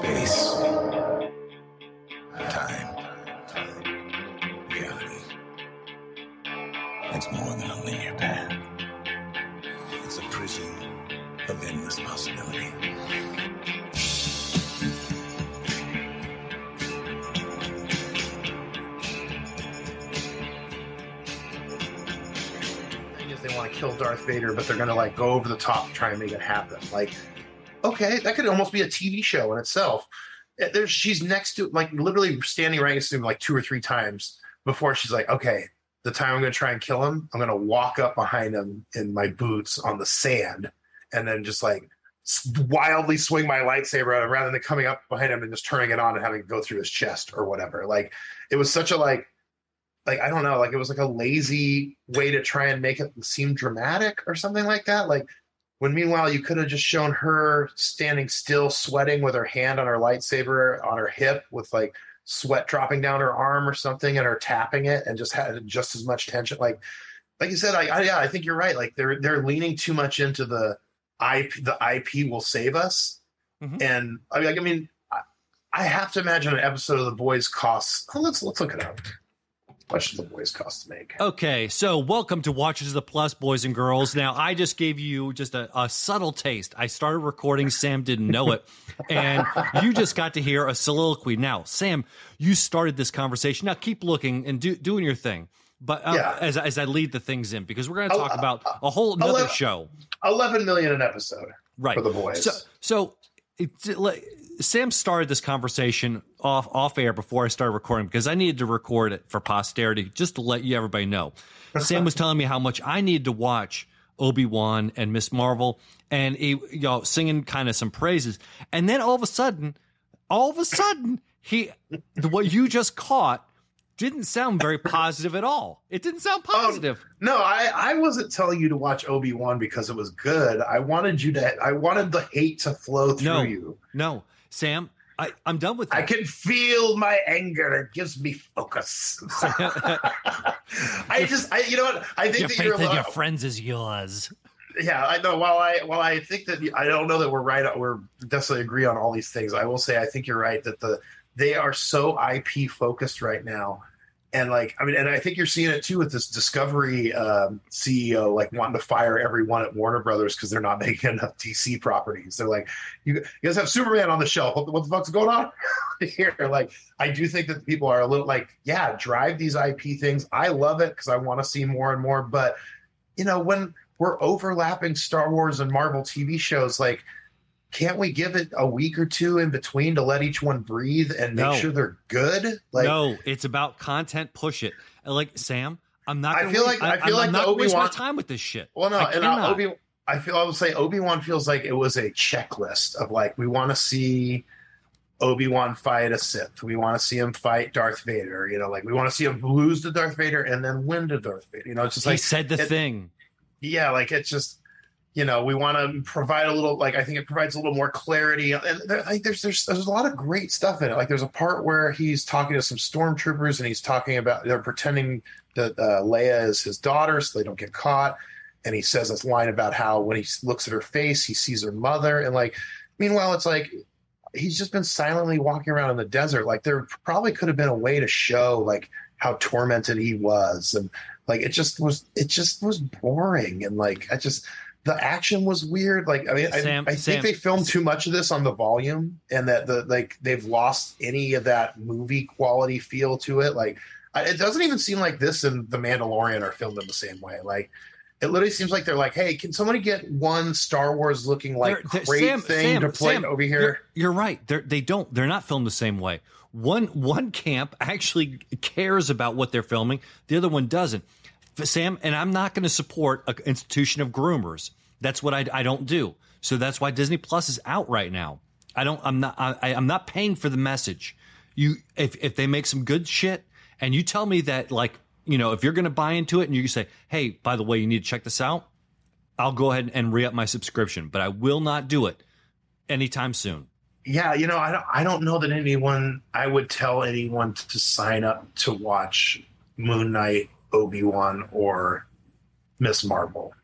Space. Time. Reality. It's more than a linear path. It's a prison of endless possibility. they want to kill Darth Vader, but they're going to like go over the top to try and make it happen. Like, okay, that could almost be a TV show in itself. Uh, There's she's next to like literally standing right next to him like two or three times before she's like, okay, the time I'm to try and kill him, I'm to walk up behind him in my boots on the sand, and then just like wildly swing my lightsaber rather than coming up behind him and just turning it on and having it go through his chest or whatever. Like, it was such a like like I don't know, like it was like a lazy way to try and make it seem dramatic or something like that. Like when meanwhile you could have just shown her standing still, sweating with her hand on her lightsaber on her hip, with like sweat dropping down her arm or something, and her tapping it, and just had just as much tension. Like, like you said, I, I yeah, I think you're right. Like they're they're leaning too much into the IP. The IP will save us, Mhm. and I mean, I mean, I, I have to imagine an episode of The Boys costs. Oh, let's let's look it up. Should The Boys cost to make? Okay, so welcome to Watchers of the Plus, boys and girls. Now, I just gave you just a, a subtle taste. I started recording, Sam didn't know it, and you just got to hear a soliloquy. Now, Sam, you started this conversation. Now, keep looking and do, doing your thing. But uh, Yeah. as, as I lead the things in, because we're going to talk about a whole another let- show. Eleven million an episode Right. for The Boys. So, so it's like Sam started this conversation off off air before I started recording because I needed to record it for posterity, just to let you everybody know. Sam was telling me how much I needed to watch Obi Wan and Miss Marvel, and he, you know, singing kind of some praises, and then all of a sudden, all of a sudden, he the, what you just caught didn't sound very positive at all. It didn't sound um, positive. no, I I wasn't telling you to watch Obi Wan because it was good. I wanted you to. I wanted the hate to flow through No. you. no, Sam, I, I'm done with that. I can feel my anger. It gives me focus. I just, I, you know what? I think your that faith you're. in your friends is yours. yeah, I know. While I while I think that I don't know that we're right, we're definitely agree on all these things. I will say I think you're right that the they are so IP focused right now, and like I mean, and I think you're seeing it too with this Discovery um, CEO like wanting to fire everyone at Warner Brothers because they're not making enough DC properties. They're like, you, you guys have Superman on the shelf. What, what the fuck's going on here? Like, I do think that people are a little like, yeah, drive these IP things. I love it because I want to see more and more, but you know when we're overlapping Star Wars and Marvel TV shows. Like, can't we give it a week or two in between to let each one breathe and make No. sure they're good? Like, no, it's about content. Push it. Like Sam, I'm not. I feel like- I feel I'm like not gonna waste my Obi-Wan- time with this shit. well, no, I and uh. Obi. I feel I would say Obi Wan feels like it was a checklist of like we want to see Obi Wan fight a Sith. We want to see him fight Darth Vader. You know, like we want to see him lose to Darth Vader and then win to Darth Vader. You know, it's just he like said the it- thing. yeah, like it's just you know we want to provide a little like I think it provides a little more clarity and there, think there's there's there's a lot of great stuff in it. Like there's a part where he's talking to some stormtroopers and he's talking about they're pretending that uh, Leia is his daughter so they don't get caught, and he says this line about how when he looks at her face he sees her mother. And like meanwhile it's like he's just been silently walking around in the desert. Like there probably could have been a way to show like how tormented he was. And like it just was it just was boring. And like i just the action was weird like i mean I, Sam- I Sam- think they filmed too much of this on the volume and that the like they've lost any of that movie quality feel to it like I, it doesn't even seem like this and the mandalorian are filmed in the same way like it literally seems like they're like hey can somebody get one star wars looking like They're- Sam- thing to play over You're, here you're right. They're, they don't. They're not filmed the same way. One one camp actually cares about what they're filming. The other one doesn't. Sam and I'm not going to support an institution of groomers. That's what I, I don't do. So that's why Disney Plus is out right now. I don't. I'm not. I, I'm not paying for the message. You if if they make some good shit and you tell me that like you know if you're going to buy into it and you say hey by the way you need to check this out I'll go ahead and re up my subscription, but I will not do it anytime soon. yeah, you know, I don't, I don't know that anyone, I would tell anyone to sign up to watch Moon Knight, Obi Wan, or Miss Marvel.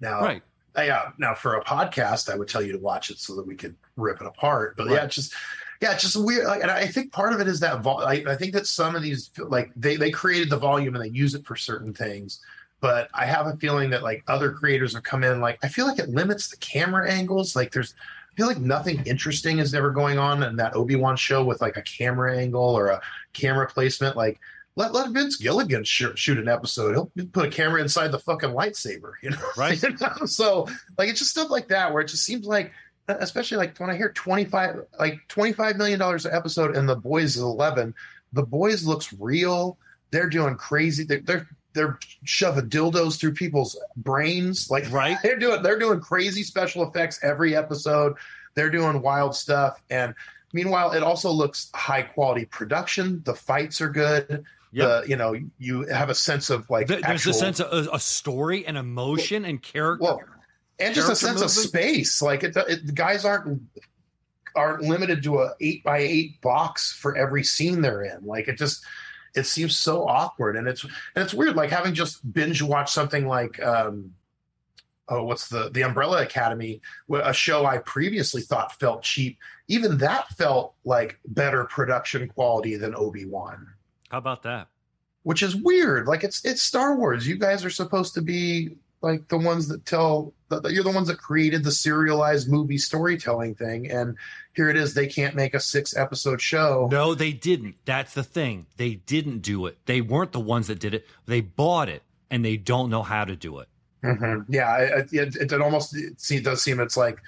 Now, Right. uh, yeah, now for a podcast, I would tell you to watch it so that we could rip it apart. But yeah, it's just yeah, it's just weird. Like, and I think part of it is that vol- I, I think that some of these like they they created the volume and they use it for certain things. But I have a feeling that like other creators have come in. Like I feel like it limits the camera angles. Like there's I feel like nothing interesting is ever going on in that Obi Wan show with like a camera angle or a camera placement. Like let let Vince Gilligan sh- shoot an episode. He'll put a camera inside the fucking lightsaber, you know. Right. You know? So like it's just stuff like that where it just seems like, especially like when I hear twenty five like twenty five million dollars an episode and the boys is eleven, the boys looks real. They're doing crazy. They're they're they're shoving dildos through people's brains. Like Right. they're doing they're doing crazy special effects every episode. They're doing wild stuff and. Meanwhile, it also looks high quality production. The fights are good Yep. the you know you have a sense of like Th- There's actual, a sense of a, a story and emotion and character. well and just a sense of space. Like it, it the guys aren't aren't limited to a eight by eight box for every scene they're in. Like it just it seems so awkward. And it's and it's weird like having just binge watched something like um oh what's the the umbrella academy a show i previously thought felt cheap even that felt like better production quality than obi-wan How about that? which is weird. Like it's it's Star Wars. You guys are supposed to be like the ones that tell. that You're the ones that created the serialized movie storytelling thing, and here it is. They can't make a six episode show. No, they didn't. That's the thing. They didn't do it. They weren't the ones that did it. They bought it and they don't know how to do it. Mhm. Yeah, it, it, it, it almost it does seem it's like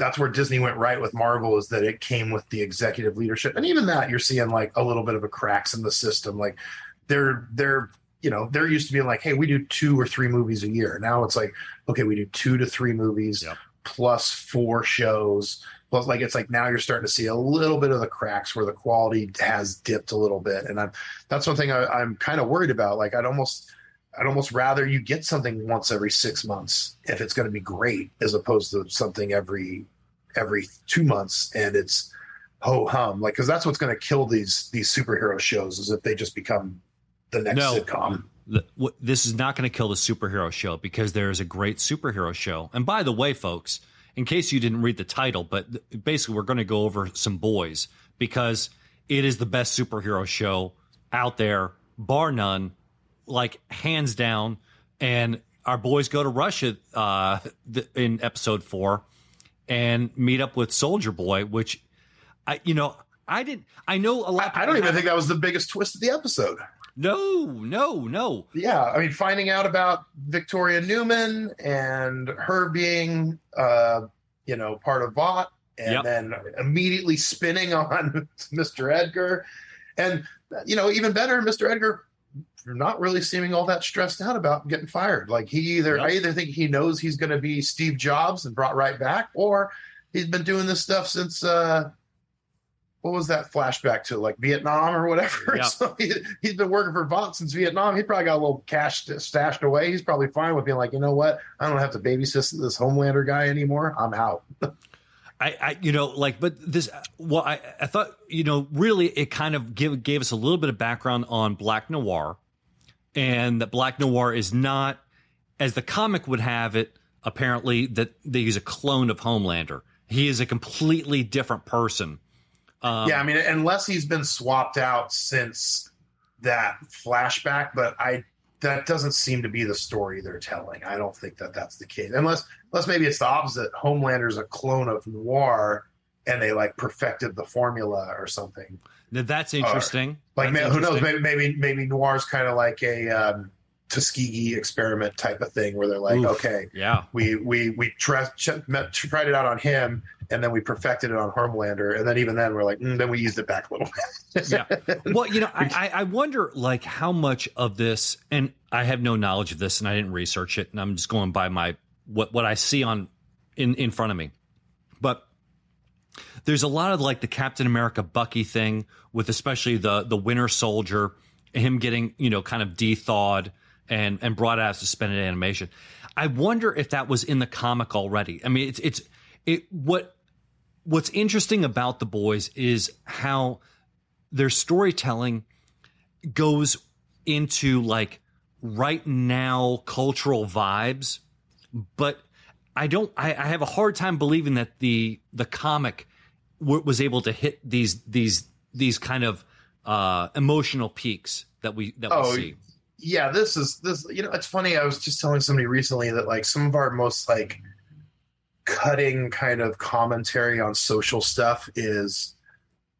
that's where Disney went right with Marvel is that it came with the executive leadership, and even that you're seeing like a little bit of a cracks in the system. Like they're they're you know they're used to being like, hey, we do two or three movies a year. Now it's like, okay, we do two to three movies Yep. plus four shows. Plus, like it's like now you're starting to see a little bit of the cracks where the quality has dipped a little bit, and I'm that's one thing I, I'm kind of worried about. Like I'd almost I'd almost rather you get something once every six months if it's going to be great, as opposed to something every every two months and it's ho hum. Like because that's what's going to kill these these superhero shows is if they just become the next No. sitcom. This is not going to kill the superhero show because there is a great superhero show. And by the way, folks, in case you didn't read the title, but basically we're going to go over some boys because it is the best superhero show out there, bar none, like hands down. And our boys go to Russia uh, th- in episode four and meet up with Soldier Boy, which I, you know, I didn't. I know a lot. I, I don't even think that was the biggest twist of the episode. No, no, no. Yeah, I mean, finding out about Victoria Neuman and her being, uh, you know, part of Vought, and Yep. then immediately spinning on Mr. Edgar, and you know, even better, Mr. Edgar not really seeming all that stressed out about getting fired. Like he either, Yep. I either think he knows he's going to be Steve Jobs and brought right back, or he's been doing this stuff since. uh what was that flashback to like Vietnam or whatever? Yeah. So he, he's been working for Vought since Vietnam. He probably got a little cash stashed away. He's probably fine with being like, you know what? I don't have to babysit this Homelander guy anymore. I'm out. I, I, you know, like, but this, well, I, I thought, you know, really, it kind of give, gave us a little bit of background on Black Noir, and that Black Noir is not, as the comic would have it, apparently that, that he's a clone of Homelander. He is a completely different person. Um, yeah, I mean, unless he's been swapped out since that flashback, but I that doesn't seem to be the story they're telling. I don't think that that's the case. Unless unless maybe it's the opposite. Homelander's a clone of Noir, and they like perfected the formula or something. now that's interesting. Like That's ma- who knows? Maybe maybe maybe Noir's kind of like a um, Tuskegee experiment type of thing, where they're like, Oof. okay, Yeah. we we we try, ch- met, tried it out on him, and then we perfected it on Homelander, and then even then we're like, mm, then we used it back a little bit. Yeah. Well, you know, I, I I wonder like how much of this, and I have no knowledge of this, and I didn't research it, and I'm just going by my what what I see on in in front of me. But there's a lot of like the Captain America Bucky thing with especially the the Winter Soldier, him getting you know kind of de-thawed and and brought out suspended animation. I wonder if that was in the comic already. I mean, it's it's it what what's interesting about the boys is how their storytelling goes into like right now cultural vibes but i don't I, I have a hard time believing that the the comic w- was able to hit these these these kind of uh, emotional peaks that we that we Oh, see. Yeah this is this you know it's funny i was just telling somebody recently that like some of our most like cutting kind of commentary on social stuff is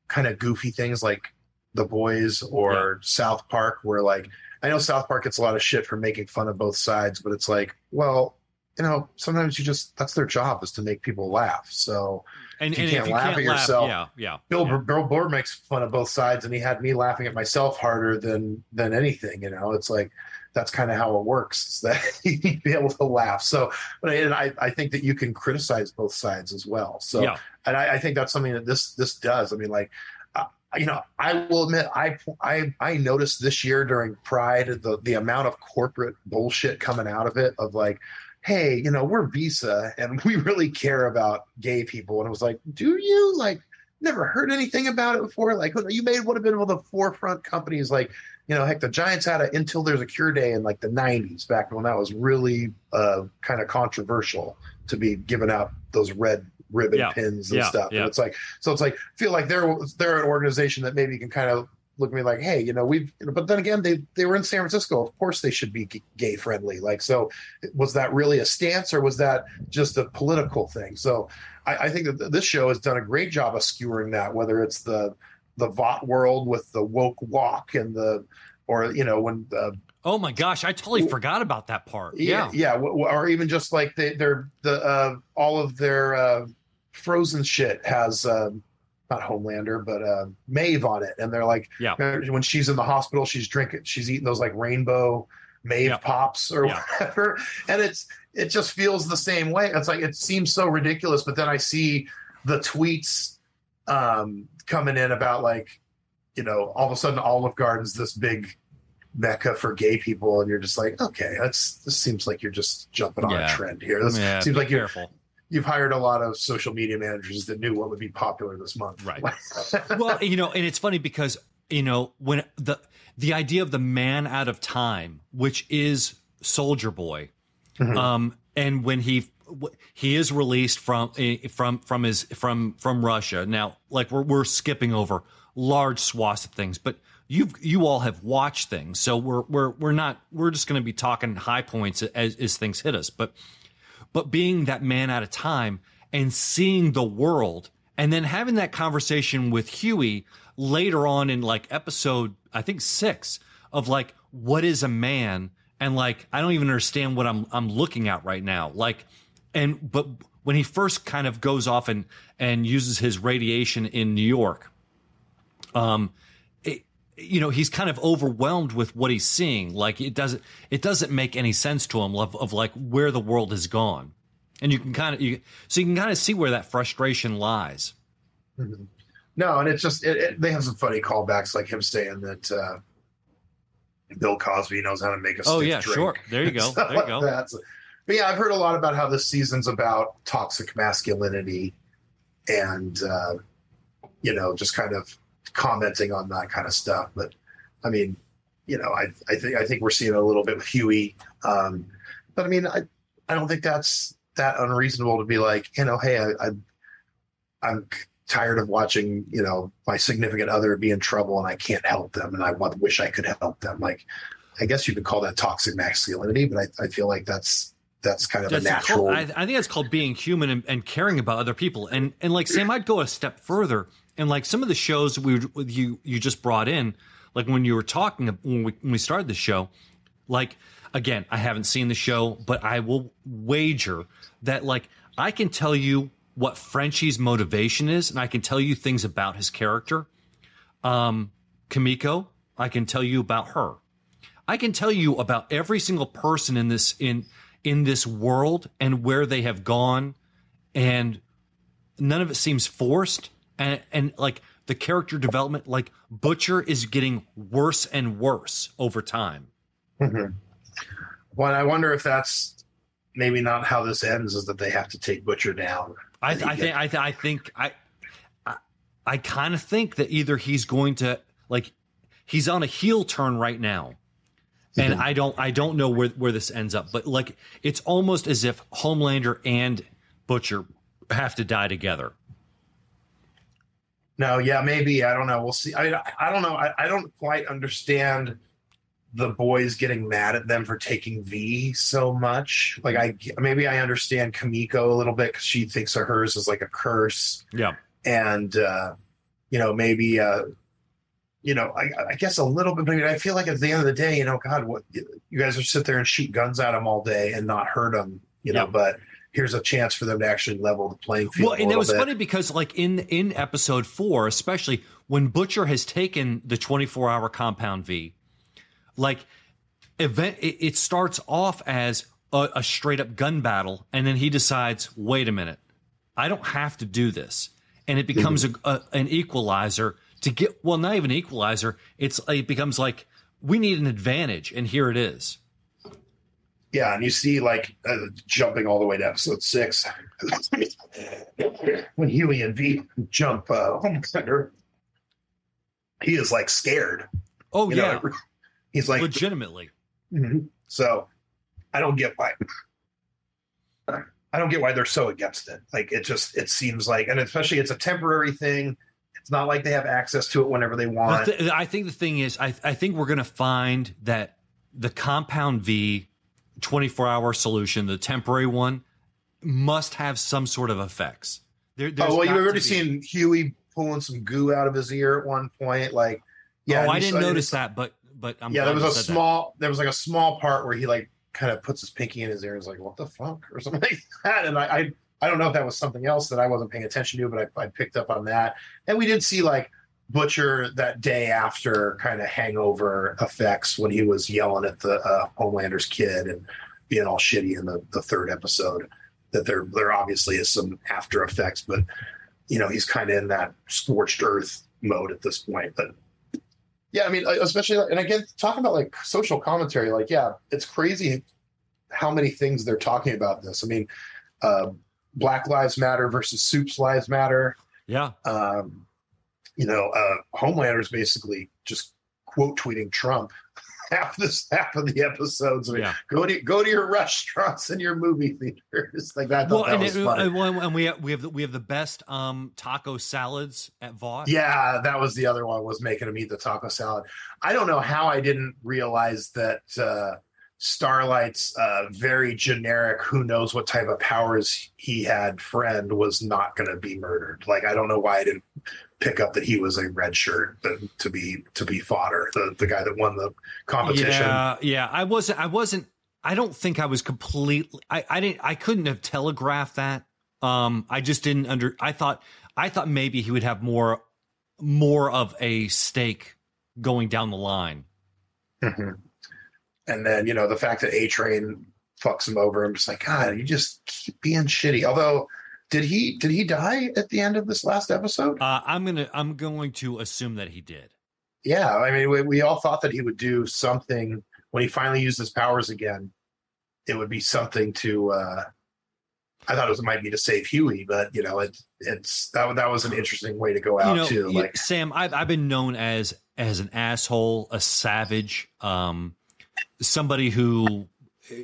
kind of goofy things like the boys or south park where like i know south park gets a lot of shit for making fun of both sides but it's like well you know sometimes you just that's their job is to make people laugh. So And, you and can't if you laugh can't at laugh, yourself, yeah, yeah, Bill yeah. Bill Burr makes fun of both sides, and he had me laughing at myself harder than than anything. You know, it's like that's kind of how it works. Is that you need to be able to laugh. So, but and I I think that you can criticize both sides as well. So, Yeah. and I, I think that's something that this this does. I mean, like. Uh, you know, I will admit, I I I noticed this year during Pride the the amount of corporate bullshit coming out of it. Of like, hey, you know, we're Visa and we really care about gay people. And it was like, do you like never heard anything about it before? Like you may would have been one of the forefront companies. Like, you know, heck, the Giants had a until there's a cure day in like the '90s, back when that was really uh, kind of controversial to be giving out those red ribbon Yeah. pins and Yeah. stuff. Yeah. And it's like, so it's like feel like they're they're an organization that maybe can kind of look at me like, hey, you know, we've. You know, but then again, they they were in San Francisco. Of course, they should be g- gay friendly. Like, so was that really a stance or was that just a political thing? So I, I think that this show has done a great job of skewering that, whether it's the the Vought world with the woke walk and the or you know when the Oh my gosh, I totally forgot about that part. yeah Yeah, yeah, or even just like they, they're the uh, all of their uh, frozen shit has um, not Homelander but uh, Maeve on it, and they're like Yeah. when she's in the hospital, she's drinking, she's eating those like rainbow Maeve Yeah. pops or Yeah. whatever, and it's it just feels the same way. It's like it seems so ridiculous, but then I see the tweets um, coming in about like you know all of a sudden Olive Garden's this big mecca for gay people, and you're just like, okay, that's this seems like you're just jumping on Yeah. a trend here. This seems like you're careful. You've hired a lot of social media managers that knew what would be popular this month, Right. well, you know, and it's funny because you know when the the idea of the man out of time, which is Soldier Boy, Mhm. um, and when he he is released from eh, from from his from from Russia. Now, like we're we're skipping over large swaths of things, but you've you all have watched things, so we're we're we're not we're just going to be talking high points as, as things hit us, but but being that man out of time and seeing the world and then having that conversation with Hughie later on in like episode I think 6 of like what is a man? And like I don't even understand what I'm I'm looking at right now. Like and but when he first kind of goes off and and uses his radiation in New York um you know he's kind of overwhelmed with what he's seeing like it doesn't it doesn't make any sense to him of, of like where the world has gone and you can kind of you so you can kind of see where that frustration lies Mhm. No, and it's just it, it, they have some funny callbacks, like him saying that uh, Bill Cosby knows how to make a oh yeah drink. sure there you go there you go that. So- But yeah, I've heard a lot about how this season's about toxic masculinity, and uh, you know, just kind of commenting on that kind of stuff. But I mean, you know, I I think I think we're seeing a little bit with Hughie, um, but I mean, I I don't think that's that unreasonable to be like, you know, hey, I, I I'm tired of watching, you know, my significant other be in trouble and I can't help them, and I want, wish I could help them. Like, I guess you could call that toxic masculinity, but I, I feel like that's that's kind of That's a natural. called- I, I think it's called being human and, and caring about other people. And and like Sam, I'd go a step further. And like some of the shows we you you just brought in, like when you were talking when we when we started the show, like again, I haven't seen the show, but I will wager that like I can tell you what Frenchie's motivation is, and I can tell you things about his character. Um, Kimiko, I can tell you about her. I can tell you about every single person in this in in this world and where they have gone and none of it seems forced and and like the character development like Butcher is getting worse and worse over time. Mhm. Well, I wonder if that's maybe not how this ends, is that they have to take Butcher down. I, he I think I, th- I think I I, I kind of think that either he's going to like he's on a heel turn right now. And I don't I don't know where where this ends up, but like it's almost as if Homelander and Butcher have to die together. No, yeah, maybe. I don't know. We'll see. I I don't know. I, I don't quite understand the boys getting mad at them for taking V so much. Like I maybe I understand Kimiko a little bit because she thinks of hers as like a curse. Yeah. And uh, you know, maybe uh you know, I, I guess a little bit, but I feel like at the end of the day, you know, God, what you guys are sit there and shoot guns at them all day and not hurt them, you know, Yeah. but here's a chance for them to actually level the playing field. Well, and it was bit. funny because, like in in episode four, especially when Butcher has taken the twenty four hour compound V, like event, it, it starts off as a, a straight up gun battle, and then he decides, wait a minute, I don't have to do this, and it becomes mm-hmm. a, a, an equalizer to get. Well, not even equalizer. It's it becomes like we need an advantage, and here it is. Yeah, and you see like uh, jumping all the way to episode six when Hughie and V jump uh, Homelander. He is like scared. Oh you yeah, know? he's like legitimately. Mhm. so. I don't get why. I don't get why they're so against it. Like it just it seems like, and especially it's a temporary thing. It's not like they have access to it whenever they want. Th- I think the thing is, I, I think we're going to find that the compound V 24 hour solution, the temporary one, must have some sort of effects. There, there's oh well, you've already seen Hughie pulling some goo out of his ear at one point. Like, yeah, oh, I didn't notice that, but but I'm yeah, there was a said that. small, there was like a small part where he like kind of puts his pinky in his ear and is like, "What the fuck?" or something like that. And I, I, I don't know if that was something else that I wasn't paying attention to, but I, I picked up on that. And we did see like Butcher that day after kind of hangover effects when he was yelling at the uh, Homelander's kid and being all shitty in the, the third episode. That there, there obviously is some after effects, but you know he's kind of in that scorched earth mode at this point. But yeah, I mean, especially, and again, talking about like social commentary, like, yeah, it's crazy how many things they're talking about this. I mean, uh, Black Lives Matter versus Supes Lives Matter. Yeah, Um, you know, uh, Homelander's basically just quote tweeting Trump half this half of the episodes. I mean, yeah. go to go to your restaurants and your movie theaters like that. Well, that and, was it- well, and we have, we have the, we have the best um, taco salads at Vought. Yeah, that was the other one was making him eat the taco salad. I don't know how I didn't realize that uh, Starlight's uh, very generic, who knows what type of powers he had friend was not going to be murdered. Like I don't know why I didn't pick up that he was a red shirt to, be to be fodder, the the guy that won the competition. Yeah, yeah. I wasn't. I wasn't. I don't think I was completely. I, I didn't. I couldn't have telegraphed that. Um, I just didn't under. I thought. I thought maybe he would have more, more of a stake going down the line. Mhm. And then you know the fact that A Train fucks him over, I'm just like, God, you just keep being shitty. Although, did he did he die at the end of this last episode? Uh, I'm gonna. I'm going to assume that he did. Yeah, I mean, we, we all thought that he would do something when he finally used his powers again. It would be something to. uh I thought it was might be to save Hughie, but you know, it, it's that that was an interesting way to go out you know, too. you- Like, Sam, I've I've been known as as an asshole, a savage, um, somebody who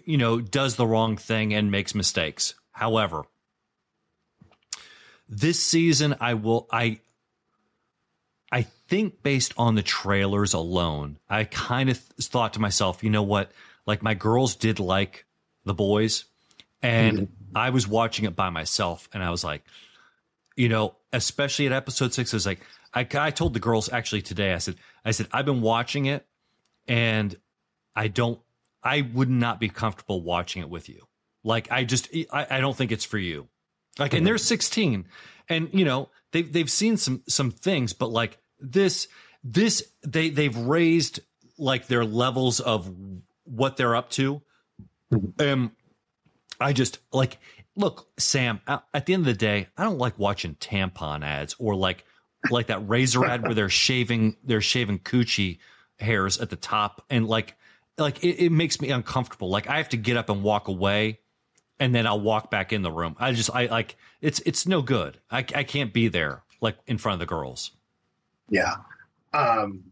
you know does the wrong thing and makes mistakes. However, this season, I will I I think based on the trailers alone, I kind of th- thought to myself, you know what? Like my girls did like the boys, and mm-hmm. I was watching it by myself, and I was like, you know, especially at episode six, I was like, I, I told the girls actually today, I said, I said, I've been watching it, and I don't, I would not be comfortable watching it with you. Like, I just, I, I don't think it's for you. Like, and they're 16, and you know, they've they've seen some some things, but like this, this they they've raised like their levels of what they're up to. Um, I just like look, Sam. At the end of the day, I don't like watching tampon ads or like like that razor ad where they're shaving they're shaving coochie hairs at the top and like like it, it makes me uncomfortable. Like I have to get up and walk away, and then I'll walk back in the room. I just I like it's it's no good. I I can't be there like in front of the girls. yeah. Um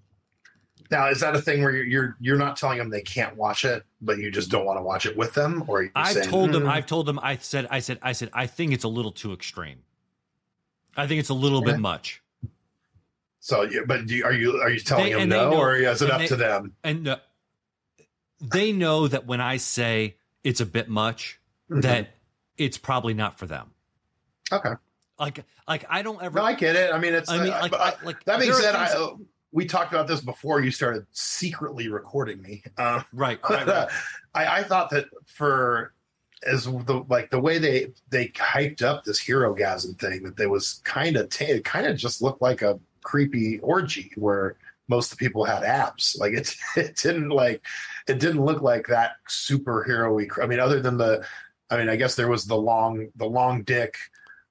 now, is that a thing where you're you're, you're not telling them they can't watch it, but you just don't want to watch it with them, or I've saying, told them. "Hmm, I've told them. I said. I said. I said. I think it's a little too extreme. I think it's a little Yeah. bit much. So, but do you, are you are you telling They- them no, know- or is it up they- to them? and uh, they know that when I say it's a bit much, Mhm. that it's probably not for them. Okay. Like, like I don't ever. No, I get it. I mean, it's. I mean, uh, like, but I- like that being said, I, things- uh, we talked about this before you started secretly recording me. Uh, right, right, right. I, I thought that for as the like the way they they hyped up this Herogasm thing that there was kind of t- it kind of just looked like a creepy orgy where most of the people had abs like it it didn't like it didn't look like that superhero i mean other than the I mean I guess there was the long the long dick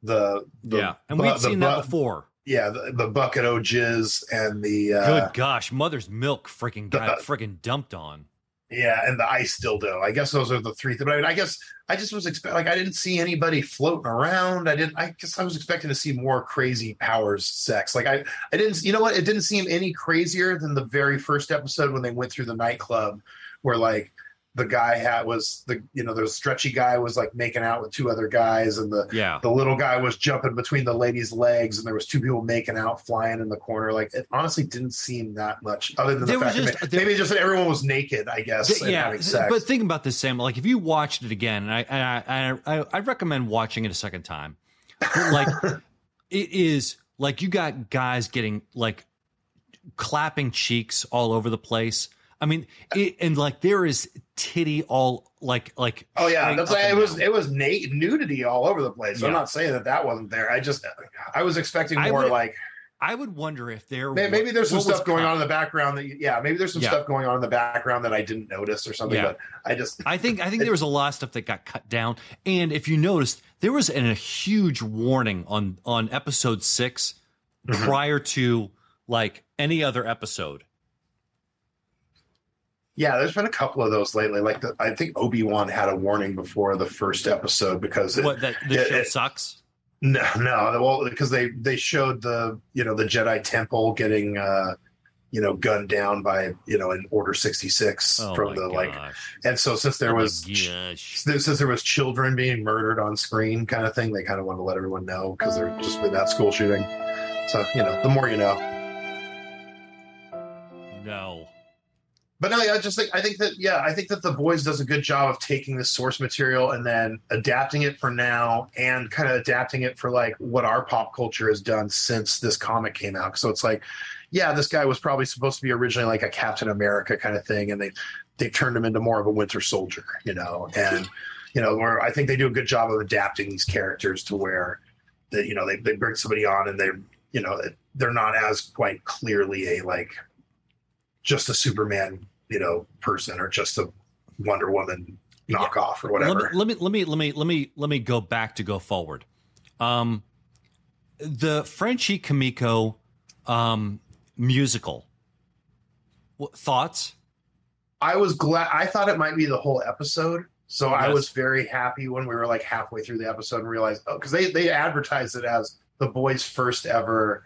the, the yeah, and bu- we've seen bu- that before. yeah the, the bucket o jizz and the uh Good gosh, mother's milk freaking got the- freaking dumped on. Yeah, and the ice dildo. I guess those are the three. But I, mean, I guess I just was expect like I didn't see anybody floating around. I didn't. I guess I was expecting to see more crazy powers sex. Like I, I didn't. You know what? It didn't seem any crazier than the very first episode when they went through the nightclub, where like the guy had was the you know the stretchy guy was like making out with two other guys, and the Yeah, the little guy was jumping between the lady's legs, and there was two people making out, flying in the corner. Like it honestly didn't seem that much, other than There the fact just- that maybe, just that everyone was naked. I guess. Th- yeah. having th- sex. But think about this, Sam. Like if you watched it again, and I, and I, I, I I'd recommend watching it a second time. But, like it is like you got guys getting like clapping cheeks all over the place. I mean, it, and like there is titty all like like. Oh yeah, that's like, it was down. it was na- nudity all over the place. I'm not saying that that wasn't there. I just I was expecting more would- like I would wonder if there may- maybe there's some stuff going on in the background that yeah maybe there's some Yeah. stuff going on in the background that I didn't notice or something. Yeah. But I just I think I think there was a lot of stuff that got cut down, and if you noticed, there was an, a huge warning on on episode 6 Mhm. prior to like any other episode. Yeah, there's been a couple of those lately. Like the, I think Obi Wan had a warning before the first episode because it, What that the it- show it- sucks. no no well because they they showed the you know the Jedi Temple getting uh you know gunned down by you know in Order sixty six Oh from the like and so since there Oh was gosh. since there was children being murdered on screen kind of thing they kind of wanted to let everyone know because they're just with that school shooting so you know the more you know no. But no i just think i think that yeah i think that the boys does a good job of taking the source material and then adapting it for now and kind of adapting it for like what our pop culture has done since this comic came out. So it's like yeah this guy was probably supposed to be originally like a captain america kind of thing and they they turned him into more of a winter soldier you know? And you know where i think they do a good job of adapting these characters to where that you know they, they bring somebody on and they you know they're not as quite clearly a like just a superman you know person or just a wonder woman knockoff or whatever Let me, let me let me let me let me go back to go forward. Um, the Frenchie Kimiko um, musical. What, thoughts? I was glad. I thought it might be the whole episode, so I was very happy when we were like halfway through the episode and realized oh, because they they advertised it as the boys' first ever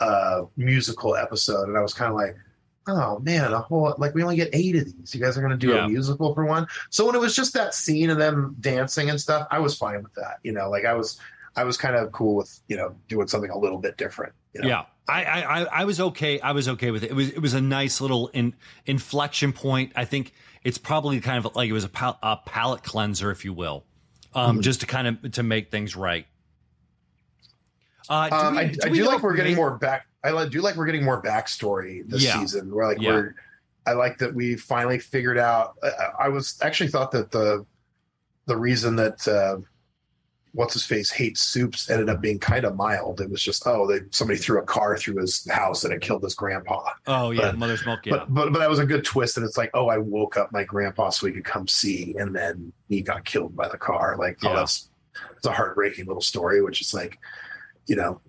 uh musical episode, and I was kind of like, oh man, a whole like we only get eight of these. You guys are going to do Yeah. a musical for one. So when it was just that scene of them dancing and stuff, I was fine with that. You know, like I was I was kind of cool with you know doing something a little bit different. You know? Yeah, I, I I was okay. I was okay with it. It was it was a nice little in, inflection point. I think it's probably kind of like it was a, pal, a palate cleanser, if you will, um, Mhm. just to kind of to make things right. Uh, do Um, we- I, do I do like we're getting more back. I do like we're getting more backstory this Yeah. season. Where like Yeah. we're, I like that we finally figured out. I, I was actually thought that the the reason that uh, what's his face hates supes ended up being kind of mild. It was just oh, they somebody threw a car through his house and it killed his grandpa. Oh yeah, but- Mother's Milk. Yeah, But but but that was a good twist. And it's like oh, I woke up my grandpa so he could come see, and then he got killed by the car. Like oh, that's it's a heartbreaking little story. Which is like you know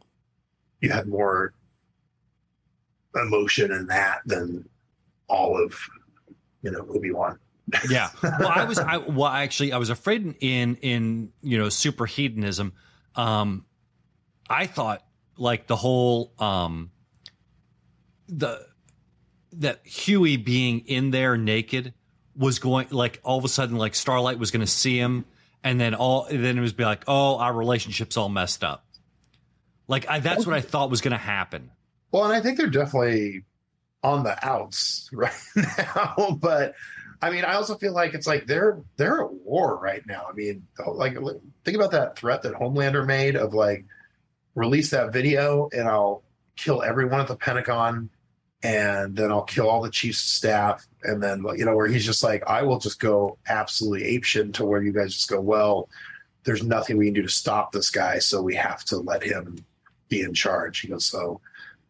you had more emotion in that than all of you know Obi Wan. yeah. Well, I was. I well, actually, I was afraid in in, you know super hedonism. Um, I thought like the whole um the that Hughie being in there naked was going like all of a sudden like Starlight was going to see him, and then all then it was be like, oh, our relationship's all messed up. Like I, that's what I thought was going to happen. Well, and I think they're definitely on the outs right now. But I mean, I also feel like it's like they're they're at war right now. I mean, like think about that threat that Homelander made of like release that video and I'll kill everyone at the Pentagon and then I'll kill all the chief's staff. And then, you know, where he's just like, I will just go absolutely apeshit to where you guys just go, well, there's nothing we can do to stop this guy. So we have to let him be in charge. He goes, so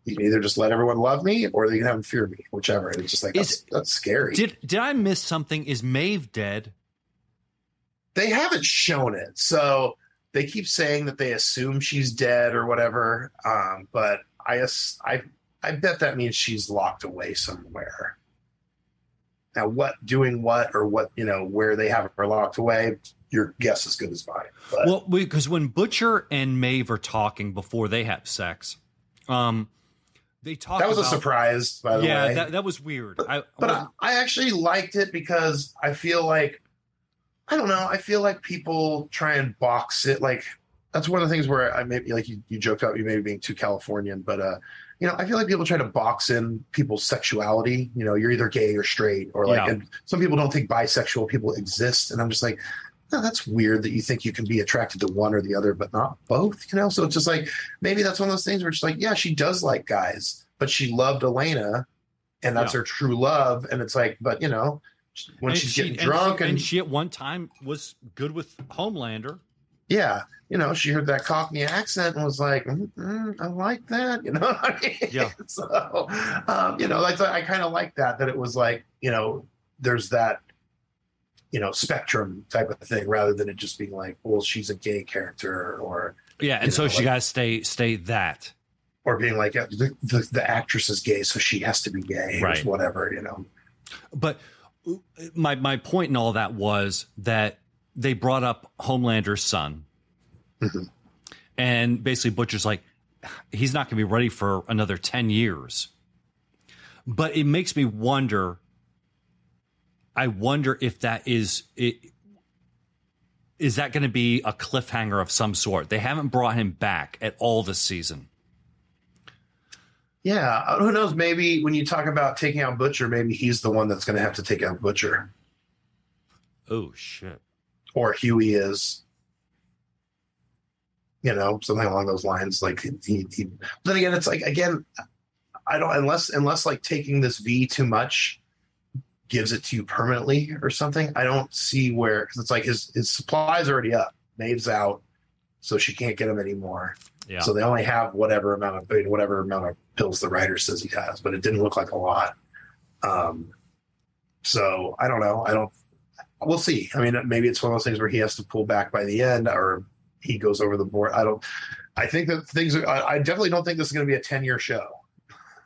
you can either just let everyone love me or they can have them fear me, whichever. And it's just like, that's, that's scary. Did, did I miss something? Is Maeve dead? They haven't shown it. So they keep saying that they assume she's dead or whatever. Um, but I, I I bet that means she's locked away somewhere. Now, what doing what or what you know where they have her locked away, your guess is good as mine. But. Well, because when Butcher and Maeve are talking before they have sex, um, they talk. That was about, a surprise, by the yeah, way. Yeah, that, that was weird. But, I, but I, I actually liked it because I feel like I don't know. I feel like people try and box it. Like that's one of the things where I maybe like you, you joked about you maybe being too Californian, but uh, you know, I feel like people try to box in people's sexuality. You know, you're either gay or straight, or like, yeah. and some people don't think bisexual people exist. And I'm just like, no, that's weird that you think you can be attracted to one or the other, but not both. You know, so it's just like maybe that's one of those things where it's like, yeah, she does like guys, but she loved Elena, and that's yeah. her true love. And it's like, but you know, when and she's she, getting drunk, and she, and she at one time was good with Homelander. Yeah, you know, she heard that Cockney accent and was like, mm, mm, I like that. You know I mean? Yeah. so, um, you know, I, I kind of like that, that it was like, you know, there's that, you know, spectrum type of thing rather than it just being like, well, she's a gay character or. Yeah. And so know, she like, got to stay, stay that. Or being like, the, the, the, actress is gay, so she has to be gay right. or whatever, you know. But my, my point in all that was that they brought up Homelander's son Mm-hmm. And basically, Butcher's like, he's not going to be ready for another 10 years. But it makes me wonder. I wonder if that is it. Is that going to be a cliffhanger of some sort? They haven't brought him back at all this season. Yeah, uh, who knows? Maybe when you talk about taking out Butcher, maybe he's the one that's going to have to take out Butcher. Oh shit! Or Hughie is you know, something along those lines. Like he, he then again, it's like again, I don't unless unless like taking this V too much gives it to you permanently or something. I don't see where because it's like his his supply's already up. Maeve's out, so she can't get them anymore. Yeah. So they only have whatever amount of whatever amount of pills the writer says he has, but it didn't look like a lot. Um, so I don't know. I don't. We'll see. I mean, maybe it's one of those things where he has to pull back by the end, or he goes over the board. I don't. I think that things. Are, I, I definitely don't think this is going to be a ten year show.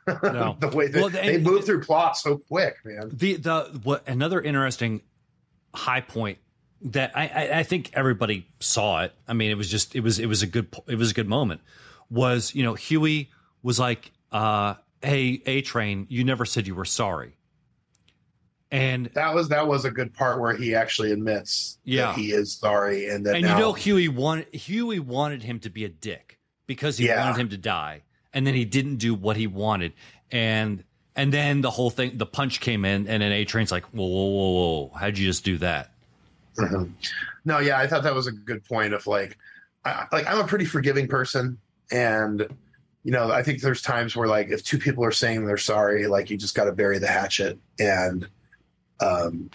No. the way that well, they move through plots so quick, man. The the what another interesting high point that I, I, I think everybody saw it. I mean, it was just it was it was a good it was a good moment. Was you know Hughie was like, uh, "Hey, A Train, you never said you were sorry." And that was that was a good part where he actually admits yeah. he is sorry and that And now, you know Hughie wanted Hughie wanted him to be a dick because he yeah. wanted him to die. And then he didn't do what he wanted. And and then the whole thing the punch came in and then A Train's like, whoa, whoa, whoa, whoa, how'd you just do that? Mm-hmm. No, yeah, I thought that was a good point of like I, like I'm a pretty forgiving person and you know, I think there's times where like if two people are saying they're sorry, like you just got to bury the hatchet and um,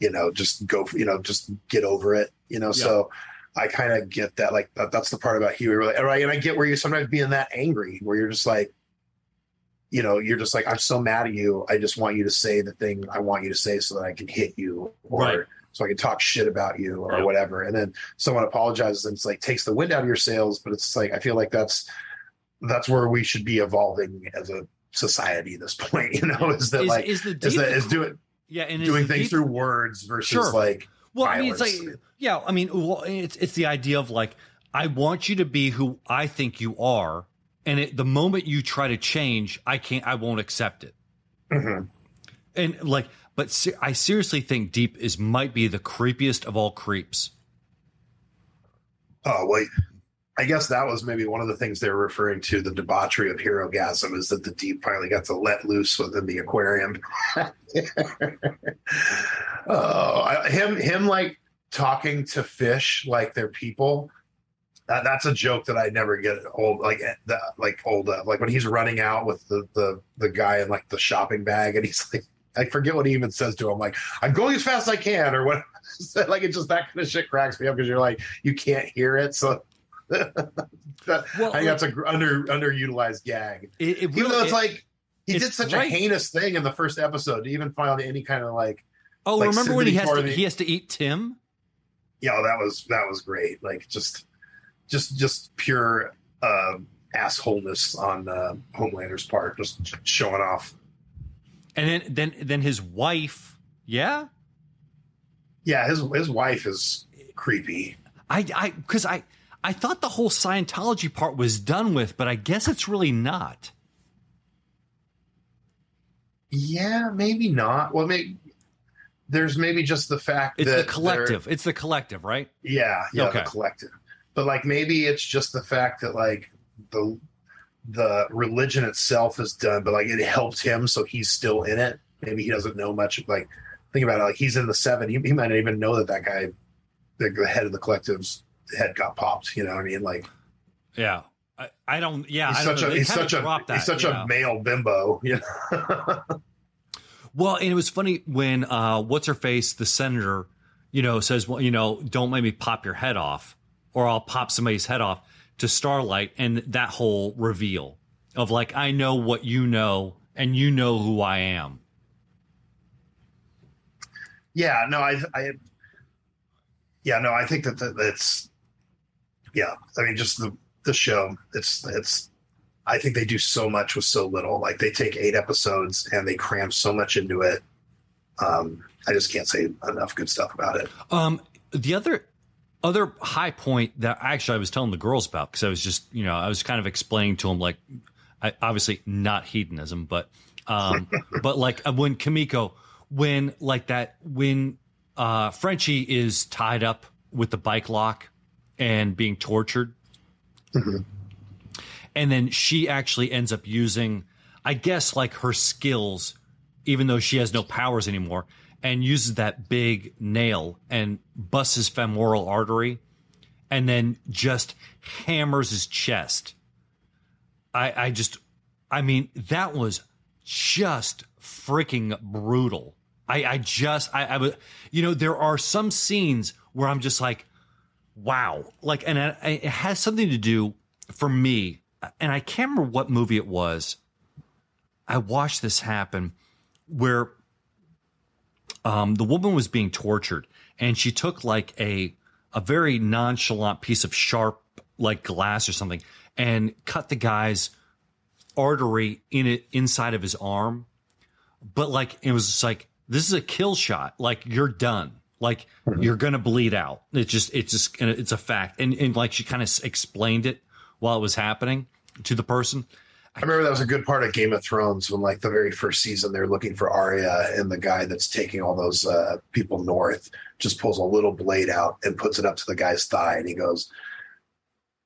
you know, just go, you know, just get over it, you know. Yeah. So I kind of get that. Like that, that's the part about Hughie, really, right? And I get where you're sometimes being that angry, where you're just like, you know, you're just like, I'm so mad at you. I just want you to say the thing I want you to say so that I can hit you, or right. so I can talk shit about you, or yeah. whatever. And then someone apologizes and it's like takes the wind out of your sails. But it's like I feel like that's that's where we should be evolving as a society at this point. You know, is that is, like is, the is, that, is doing yeah and doing things deep, through words versus sure. like well, violence. I mean, it's like yeah, I mean, well, it's it's the idea of like I want you to be who I think you are, and it, the moment you try to change, I can't, I won't accept it. Mm-hmm. And like, but se- I seriously think Deep is might be the creepiest of all creeps. Oh wait, I guess that was maybe one of the things they were referring to the debauchery of Herogasm is that the deep finally got to let loose within the aquarium. oh, I, him, him like talking to fish like they're people. That, that's a joke that I never get old, like eh, that, like old, like when he's running out with the the the guy in like the shopping bag, and he's like, I forget what he even says to him, like I'm going as fast as I can, or what. like it's just that kind of shit cracks me up because you're like you can't hear it, so that, well, I think that's a under underutilized gag. It, it really, even though it's it, like he did such great. a heinous thing in the first episode to even find any kind of like. Oh, like remember when he has to he has to eat Tim? Yeah, that was that was great. Like just just just pure uh, assholeness on uh, Homelander's part, just showing off. And then then then his wife, yeah, yeah, his his wife is creepy. I I because I I thought the whole Scientology part was done with, but I guess it's really not. Yeah, maybe not. Well, maybe there's maybe just the fact it's that the collective. It's the collective, right? Yeah, yeah, okay. the collective. But like maybe it's just the fact that like the the religion itself is done, but like it helped him, so he's still in it. Maybe he doesn't know much. Like think about it, like he's in the seven. He, he might not even know that that guy, the, the head of the collective's head got popped. You know what I mean? Like, yeah. I, I don't. Yeah, he's such a he's such a that, he's such a male bimbo. Yeah. well, and it was funny when uh, what's her face, the senator, you know, says, well, you know, don't make me pop your head off, or I'll pop somebody's head off to Starlight, and that whole reveal of like, I know what you know, and you know who I am. Yeah, no, I, I, yeah, no, I think that that's yeah, I mean, just the the show. It's it's. I think they do so much with so little. Like they take eight episodes and they cram so much into it. Um, I just can't say enough good stuff about it. Um, the other other high point that actually I was telling the girls about because I was just you know I was kind of explaining to them like I, obviously not hedonism but um but like uh, when Kimiko when like that when uh Frenchie is tied up with the bike lock and being tortured. Mm-hmm. And then she actually ends up using, I guess, like her skills, even though she has no powers anymore, and uses that big nail and busts his femoral artery and then just hammers his chest. I, I just, I mean, that was just freaking brutal. I, I just, I, I you know, there are some scenes where I'm just like, wow. Like, and it has something to do for me, and I can't remember what movie it was. I watched this happen where um, the woman was being tortured, and she took like a a very nonchalant piece of sharp like glass or something and cut the guy's artery in it inside of his arm. But like it was just like this is a kill shot. Like you're done. Like mm-hmm. you're gonna bleed out. It's just it's just it's a fact. And and like she kind of explained it while it was happening to the person. I remember that was a good part of Game of Thrones when, like, the very first season, they're looking for Arya, and the guy that's taking all those uh, people north just pulls a little blade out and puts it up to the guy's thigh, and he goes,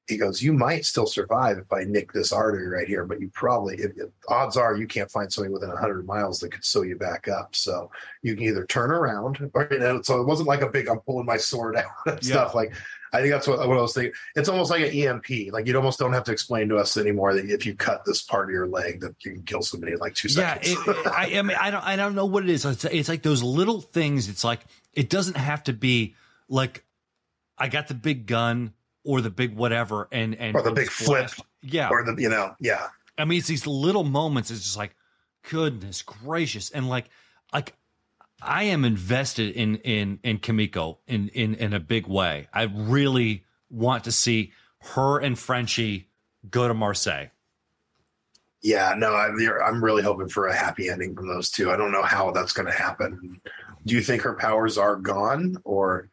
he goes, you might still survive if I nick this artery right here, but you probably, if, if, odds are you can't find somebody within 100 miles that could sew you back up. So you can either turn around or, you know, so it wasn't like a big, I'm pulling my sword out and yeah. stuff. Like, I think that's what, what I was thinking. It's almost like an EMP. Like you almost don't have to explain to us anymore that if you cut this part of your leg, that you can kill somebody in like two seconds. Yeah, it, I, I mean, I don't, I don't know what it is. It's, it's like those little things. It's like it doesn't have to be like I got the big gun or the big whatever and and or the big flip yeah or the you know yeah i mean it's these little moments it's just like goodness gracious and like like i am invested in in in kimiko in in in a big way. I really want to see her and frenchie go to marseille. Yeah no i'm i'm really hoping for a happy ending from those two. I don't know how that's going to happen. Do you think her powers are gone or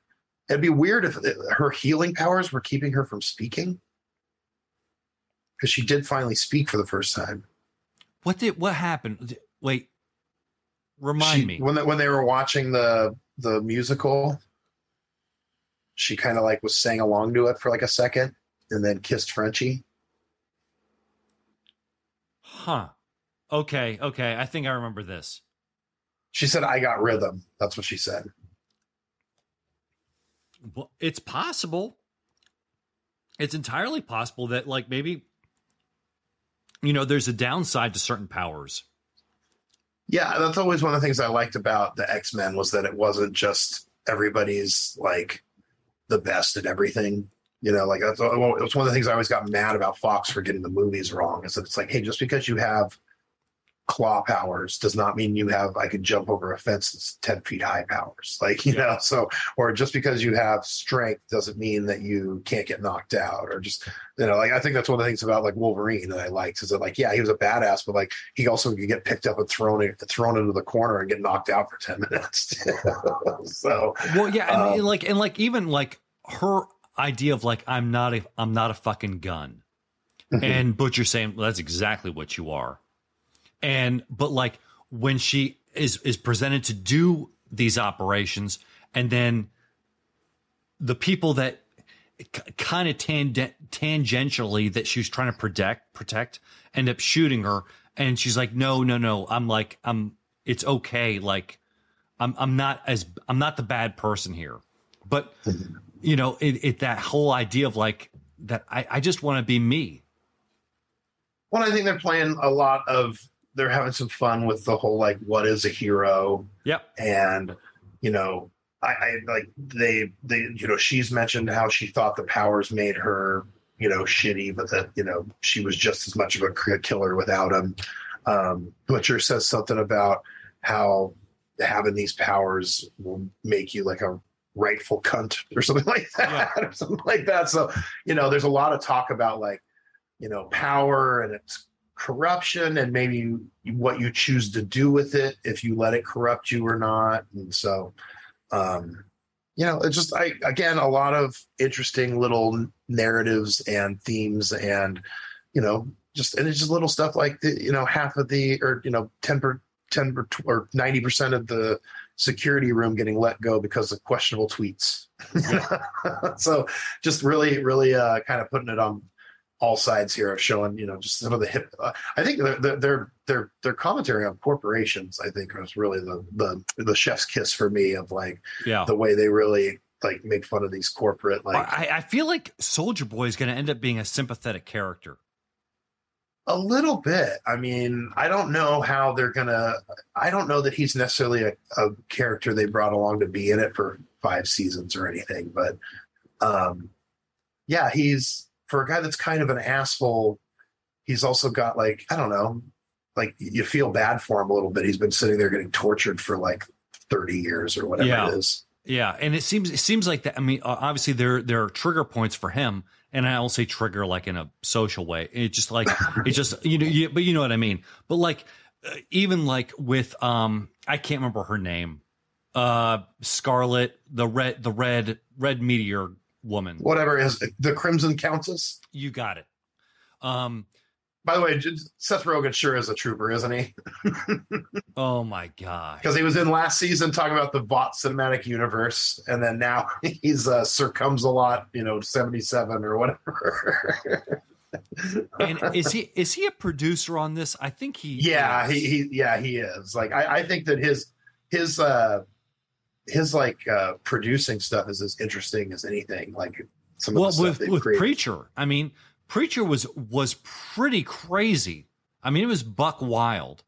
It'd be weird if uh, her healing powers were keeping her from speaking, because she did finally speak for the first time. What did what happened? Wait, remind she, me when they, when they were watching the the musical. She kind of like was sang along to it for like a second, and then kissed Frenchie. Huh. Okay, okay. I think I remember this. She said, "I got rhythm." That's what she said. Well, it's possible. It's entirely possible that, like, maybe, you know, there's a downside to certain powers. Yeah, that's always one of the things I liked about the X Men was that it wasn't just everybody's like the best at everything. You know, like that's well, it was one of the things I always got mad about Fox for getting the movies wrong. Is that it's like, hey, just because you have claw powers does not mean you have I can jump over a fence that's ten feet high powers. Like, you know, so or just because you have strength doesn't mean that you can't get knocked out or just you know, like I think that's one of the things about like Wolverine that I liked is that like, yeah, he was a badass, but like he also could get picked up and thrown thrown into the corner and get knocked out for ten minutes. so Well, yeah, and, Um, and like and like even like her idea of like I'm not a I'm not a fucking gun. And Butcher saying well, that's exactly what you are. And but like when she is is presented to do these operations and then the people that kind of tang- tangentially that she was trying to protect protect end up shooting her. And she's like no no no. I'm like I'm it's okay. Like I'm I'm not as I'm not the bad person here. But you know it, it that whole idea of like that I, I just want to be me. Well, I think they're playing a lot of. They're having some fun with the whole like, what is a hero? yep And you know, I, I like they they you know she's mentioned how she thought the powers made her you know shitty, but that you know she was just as much of a killer without him. Um, Butcher says something about how having these powers will make you like a rightful cunt or something like that or something like that. So you know, there's a lot of talk about like you know power and its corruption and maybe what you choose to do with it if you let it corrupt you or not. And so um you know it's just i again a lot of interesting little narratives and themes and you know just and it's just little stuff like the you know half of the or you know 10 per 10 per, or 90 percent of the security room getting let go because of questionable tweets. So just really really uh kind of putting it on all sides here of showing, you know, just some of the hip. Uh, I think their their- their commentary on corporations, I think, was really the the the chef's kiss for me of like yeah the way they really like make fun of these corporate like I, I feel like Soldier Boy is going to end up being a sympathetic character. a little bit. I mean, I don't know how they're gonna. I don't know that he's necessarily a, a character they brought along to be in it for five seasons or anything, but um, yeah, he's for a guy that's kind of an asshole. He's also got like I don't know, like you feel bad for him a little bit. He's been sitting there getting tortured for like thirty years or whatever Yeah. it is. Yeah, and it seems it seems like that. I mean, obviously there there are trigger points for him, and I don't say trigger like in a social way. It's just like it just you know, you, but you know what I mean. But like uh, even like with um, I can't remember her name, uh, Scarlet, the red the red red meteor woman. Whatever is the Crimson Countess. You got it. Um. By the way, Seth Rogen sure is a trooper, isn't he? Oh my god. because he was in last season talking about the Vought cinematic universe, and then now he's uh, circums a lot, you know, seventy seven or whatever. And is he is he a producer on this? I think he. yeah, is. he, he yeah he is. Like I, I think that his his uh his like uh producing stuff is as interesting as anything. Like some of well the stuff with with created. preacher i mean preacher was was pretty crazy i mean it was buck wild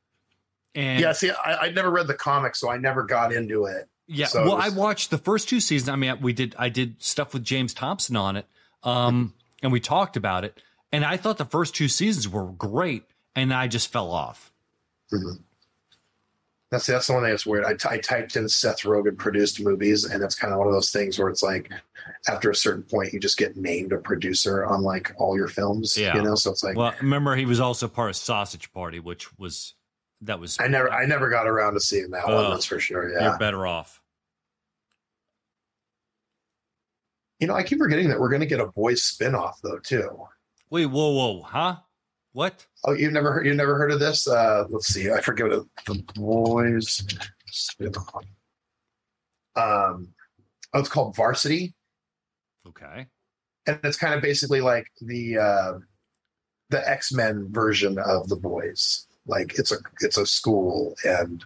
and yeah, see, I, I never read the comics, so I never got into it. yeah so it well was- i watched the first two seasons i mean we did i did stuff with james thompson on it um and we talked about it and i thought the first two seasons were great and i just fell off That's that's the one thing that's weird. I, typed in Seth Rogen produced movies, and that's kind of one of those things where it's like, after a certain point, you just get named a producer on like all your films. Yeah. you know. So it's like well remember he was also part of sausage party which was that was I never I never got around to seeing that one. Oh. That's for sure. Yeah, you're better off You know, I keep forgetting that we're going to get a boys spinoff though too. wait whoa whoa huh what Oh, you've never heard you've never heard of this? Uh, let's see. I forget what it, the boys. Um, oh, it's called Varsity. okay and it's kind of basically like the uh, the X Men version of the boys. Like it's a it's a school, and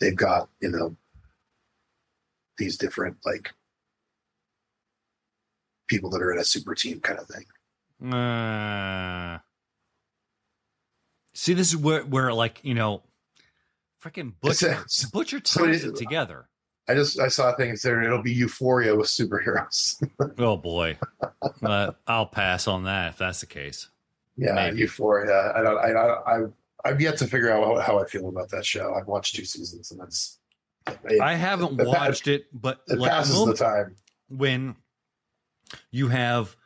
they've got you know these different like people that are in a super team kind of thing. Uh, see, this is where, where like you know, freaking Butcher, Butcher ties it- together. I just I saw things there. It'll be Euphoria with superheroes. Oh boy, uh, I'll pass on that if that's the case. yeah, Maybe. Euphoria. I don't. I, I I I've yet to figure out how, I feel about that show. I've watched two seasons, and that's it, I haven't it watched it, but it like, passes the time. when you have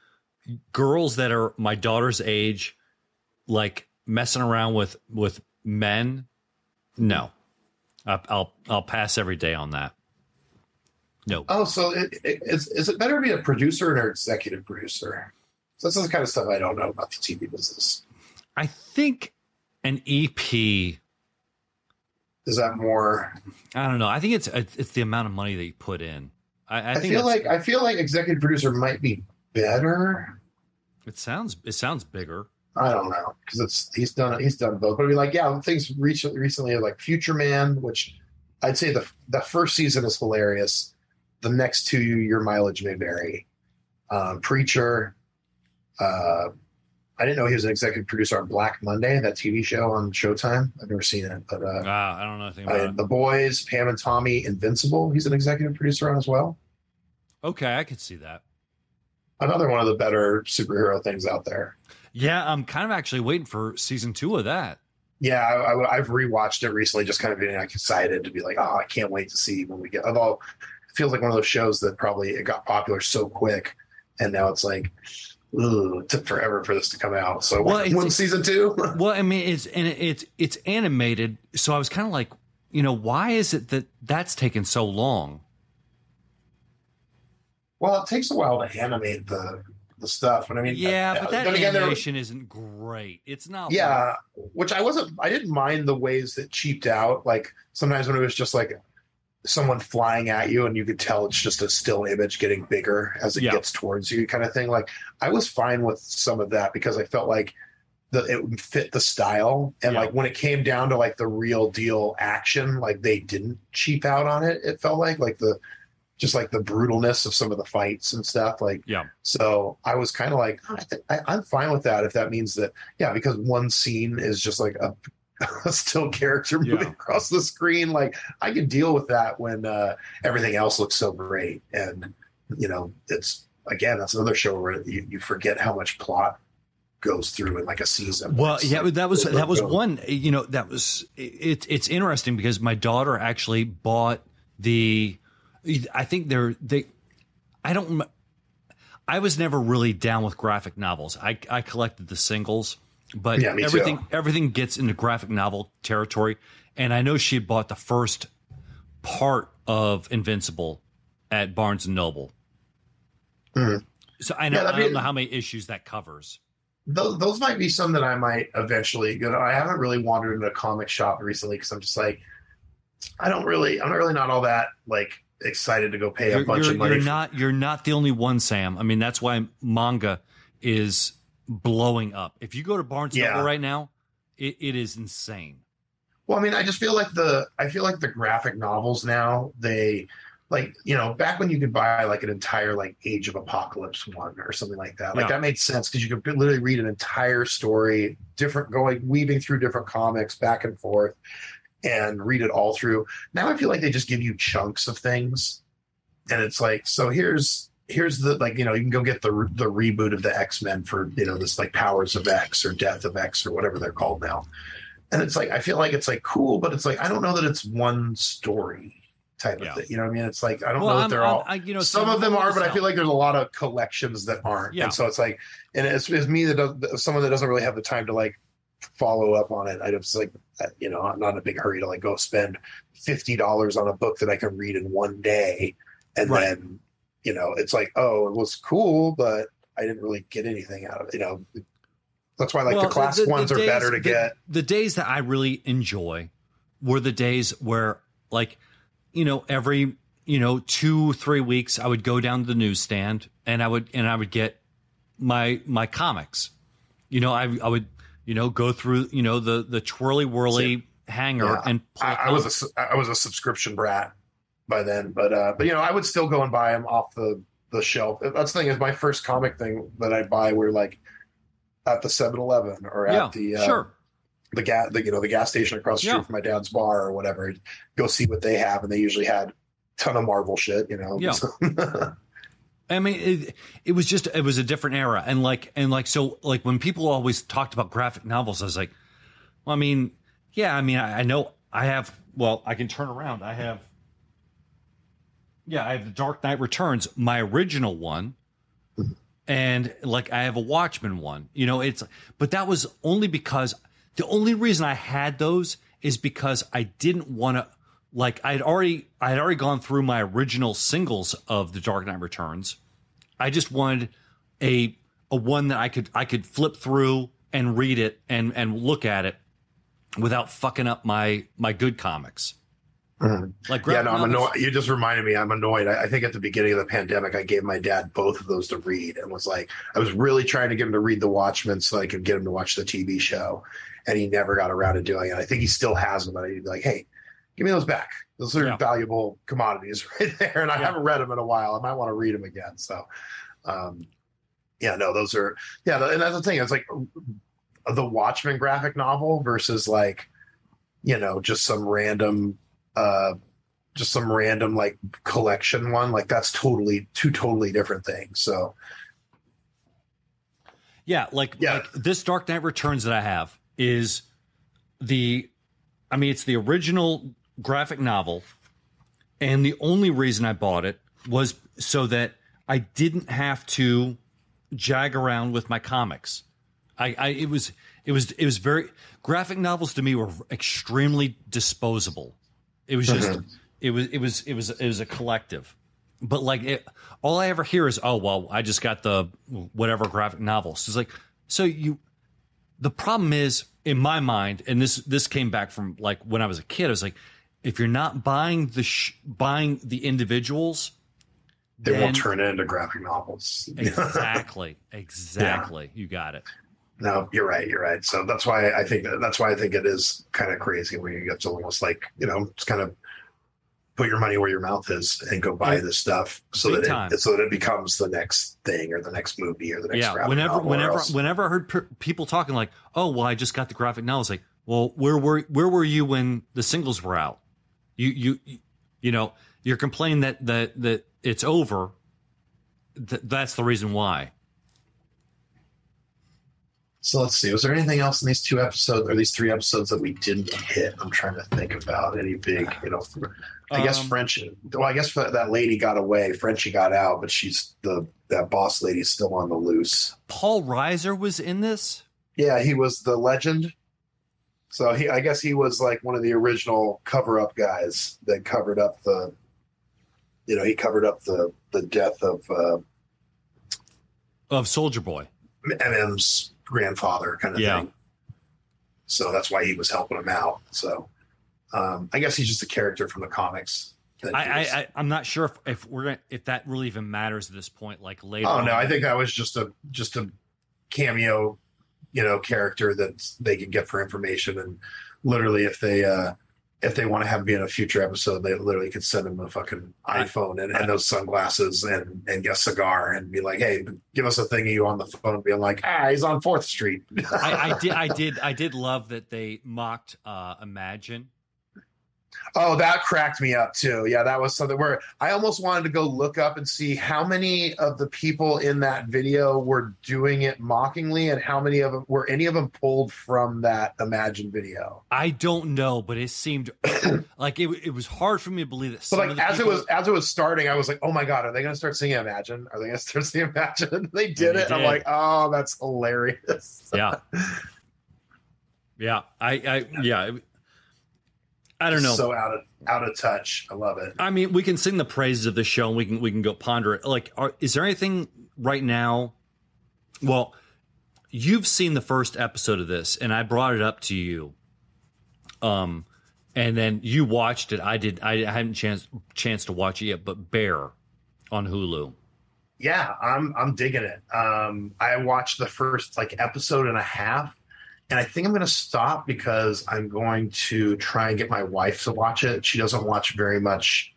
girls that are my daughter's age like messing around with with men no I- i'll i'll pass every day on that no Oh, so it, it, is is it better to be a producer or an executive producer? So this is the kind of stuff I don't know about the TV business. i think an ep Is that more? i don't know i think it's it's the amount of money that you put in i, I I, feel like I feel like executive producer might be better. it sounds it sounds bigger I don't know because it's he's done he's done both. But I mean, like, yeah, things recently recently like Future Man, which I'd say the the first season is hilarious. The next two, your mileage may vary. Um, Preacher, uh, I didn't know he was an executive producer on Black Monday, that TV show on Showtime. I've never seen it, but uh, ah, i don't know anything about uh, it The Boys, Pam and Tommy, Invincible. He's an executive producer on as well. okay i could see that Another one of the better superhero things out there. Yeah i'm kind of actually waiting for season two of that Yeah, I, I, I've rewatched it recently, just kind of being like excited to be like, oh, I can't wait to see when we get. Although it feels like one of those shows that probably it got popular so quick, and now it's like, ooh, it took forever for this to come out. So Well, when, when season two? Well, I mean, it's and it's it's animated, so I was kind of like, you know, why is it that that's taken so long? well, it takes a while to animate the the stuff, but I mean, Yeah, uh, but that again, animation isn't great. It's not. like- yeah which i wasn't i didn't mind the ways that cheaped out like sometimes when it was just like someone flying at you and you could tell it's just a still image getting bigger as it Yeah. gets towards you kind of thing like i was fine with some of that because i felt like the it would fit the style and Yeah. like when it came down to like the real deal action like they didn't cheap out on it it felt like like the just like the brutalness of some of the fights and stuff like Yeah. so I was kind of like, "Oh, I, I, i'm fine with that if that means that, yeah, because one scene is just like a, a still character moving Yeah. across the screen. Like I can deal with that when uh, everything else looks so great. And, you know, it's again, that's another show where you, you forget how much plot goes through in like a season. Well, yeah, like, that was that was boom. one. You know, that was it. It's interesting because my daughter actually bought the. I think they're they. I don't. I was never really down with graphic novels. I I collected the singles, but Yeah, me too. everything everything gets into graphic novel territory. And I know she had bought the first part of Invincible at Barnes and Noble. Mhm. So I know Yeah, I don't know how many issues that covers. those, those might be some that I might eventually go. To. I haven't really wandered into a comic shop recently because I'm just like, I don't really, I'm not really not all that like excited to go pay a you're, bunch you're- of money. you're not you're not the only one, Sam. I mean, that's why manga is blowing up. If you go to Barnes Yeah. Noble right now, it, it is insane. well, I mean, I just feel like the, I feel like the graphic novels now they. Like you know, back when you could buy like an entire like Age of Apocalypse one or something like that, like Yeah. that made sense because you could literally read an entire story, different going weaving through different comics back and forth, and read it all through. Now I feel like they just give you chunks of things, and it's like, so here's here's the like you know you can go get the the reboot of the X Men for you know this like Powers of X or Death of X or whatever they're called now, and it's like I feel like it's like cool, but it's like I don't know that it's one story type Yeah. of thing. You know what I mean? It's like I don't well, know that I'm, they're I'm- all. I, you know, some Sam, of them are, but I feel like there's a lot of collections that aren't. Yeah. And so it's like, and it's, it's me that does, someone that doesn't really have the time to like follow up on it. I just like, uh, you know, I'm not in a big hurry to like go spend fifty dollars on a book that I can read in one day, and Right. then, you know, it's like, oh, it was cool, but I didn't really get anything out of it. You know, that's why like Well, the classic ones are days- better to the- get. The days that I really enjoy were the days where, like, you know, every you know two three weeks I would go down to the newsstand and I would and I would get my my comics. You know, I I would you know go through you know the the twirly whirly hanger Yeah. and I, I was a I was a subscription brat by then, but uh, but you know I would still go and buy them off the the shelf. That's the thing is my first comic thing that I buy were like at the 7-Eleven or at yeah the uh, sure the gas the, you know the gas station across the street Yeah. from my dad's bar or whatever. Go see what they have, and they usually had a ton of Marvel shit. You know, Yeah. I mean, it, it was just it was a different era, and like and like so like when people always talked about graphic novels, I was like, well, I mean, yeah, I mean, I, I know I have. Well, I can turn around. I have, yeah, I have the Dark Knight Returns, my original one, and like I have a Watchmen one. You know, it's but that was only because the only reason I had those is because I didn't want to like I'd already I had already gone through my original singles of the Dark Knight Returns. I just wanted a a one that I could I could flip through and read it and and look at it without fucking up my my good comics. Mhm. Like yeah, no, I'm annoyed. You just reminded me. I'm annoyed. I, I think at the beginning of the pandemic, I gave my dad both of those to read, and was like, I was really trying to get him to read The Watchmen so I could get him to watch the TV show, and he never got around to doing it. I think he still has them, but I'd be like, hey, give me those back. Those are Yeah. valuable commodities right there, and I Yeah. haven't read them in a while. I might want to read them again. So, um, yeah, no, those are yeah, and that's the thing. It's like the Watchmen graphic novel versus like, you know, just some random uh just some random like collection one like that's totally two totally different things so Yeah, like Yeah. like this Dark Knight Returns that I have is the I mean it's the original graphic novel and the only reason I bought it was so that I didn't have to jag around with my comics. I, I it was it was it was very graphic novels to me were extremely disposable. It was just mm-hmm. it was it was it was it was a collective. But like it, all I ever hear is, "Oh well, I just got the whatever graphic novel." So it's like, so you. The problem is, in my mind, and this this came back from like when I was a kid. I was like, if you're not buying the sh- buying the individuals, they then- won't turn it into graphic novels. Exactly, exactly, you got it. no you're right. You're right. So that's why i think that's why i think it is kind of crazy when you get to almost like you know it's kind of put your money where your mouth is and go buy Yeah. this stuff so that time. it, so that it becomes the next thing or the next movie or the next yeah graphic whenever novel whenever whenever i heard per- people talking like oh well i just got the graphic novel it's like well where were where were you when the singles were out you you you know you're complaining that that that it's over Th- that's the reason why So let's see. Was there anything else in these two episodes or these three episodes that we didn't hit? I'm trying to think about any big, you know. I guess Um, French. Well, I guess that that lady got away. Frenchie got out, but she's the that boss lady's still on the loose. paul reiser was in this Yeah, he was the legend. So he, I guess he was like one of the original cover up guys that covered up the. You know, he covered up the the death of uh, of soldier boy MM's grandfather kind of Yeah. thing. So that's why he was helping him out. So um, I guess he's just a character from the comics. I, I, I I'm not sure if, if we're gonna if that really even matters at this point like later oh no, on. I think that was just a just a cameo, you know, character that they can get for information. And literally, if they uh, if they want to have me in a future episode, they literally could send them a fucking iPhone and, and those sunglasses and and a cigar and be like, hey, give us a thing of you on the phone, being like, ah, he's on Fourth Street. I, I did i did i did love that they mocked uh imagine Oh, that cracked me up too. Yeah, that was something where I almost wanted to go look up and see how many of the people in that video were doing it mockingly and how many of them were any of them pulled from that Imagine video. I don't know, but it seemed like it, it was hard for me to believe that. But like as people, it was as it was starting, I was like, "Oh my god, are they going to start singing Imagine? Are they going to start singing Imagine?" they did they it. and I'm like, "Oh, that's hilarious." yeah, yeah, I, I, yeah, I don't know. So out of out of touch. I love it. I mean, we can sing the praises of the show, and we can we can go ponder it. Like, are, is there anything right now? Well, you've seen the first episode of this, and I brought it up to you. Um, and then you watched it. I did. I hadn't chance chance to watch it yet, but Bear on Hulu. yeah, I'm I'm digging it. Um, I watched the first like episode and a half, and I think I'm going to stop because I'm going to try and get my wife to watch it. She doesn't watch very much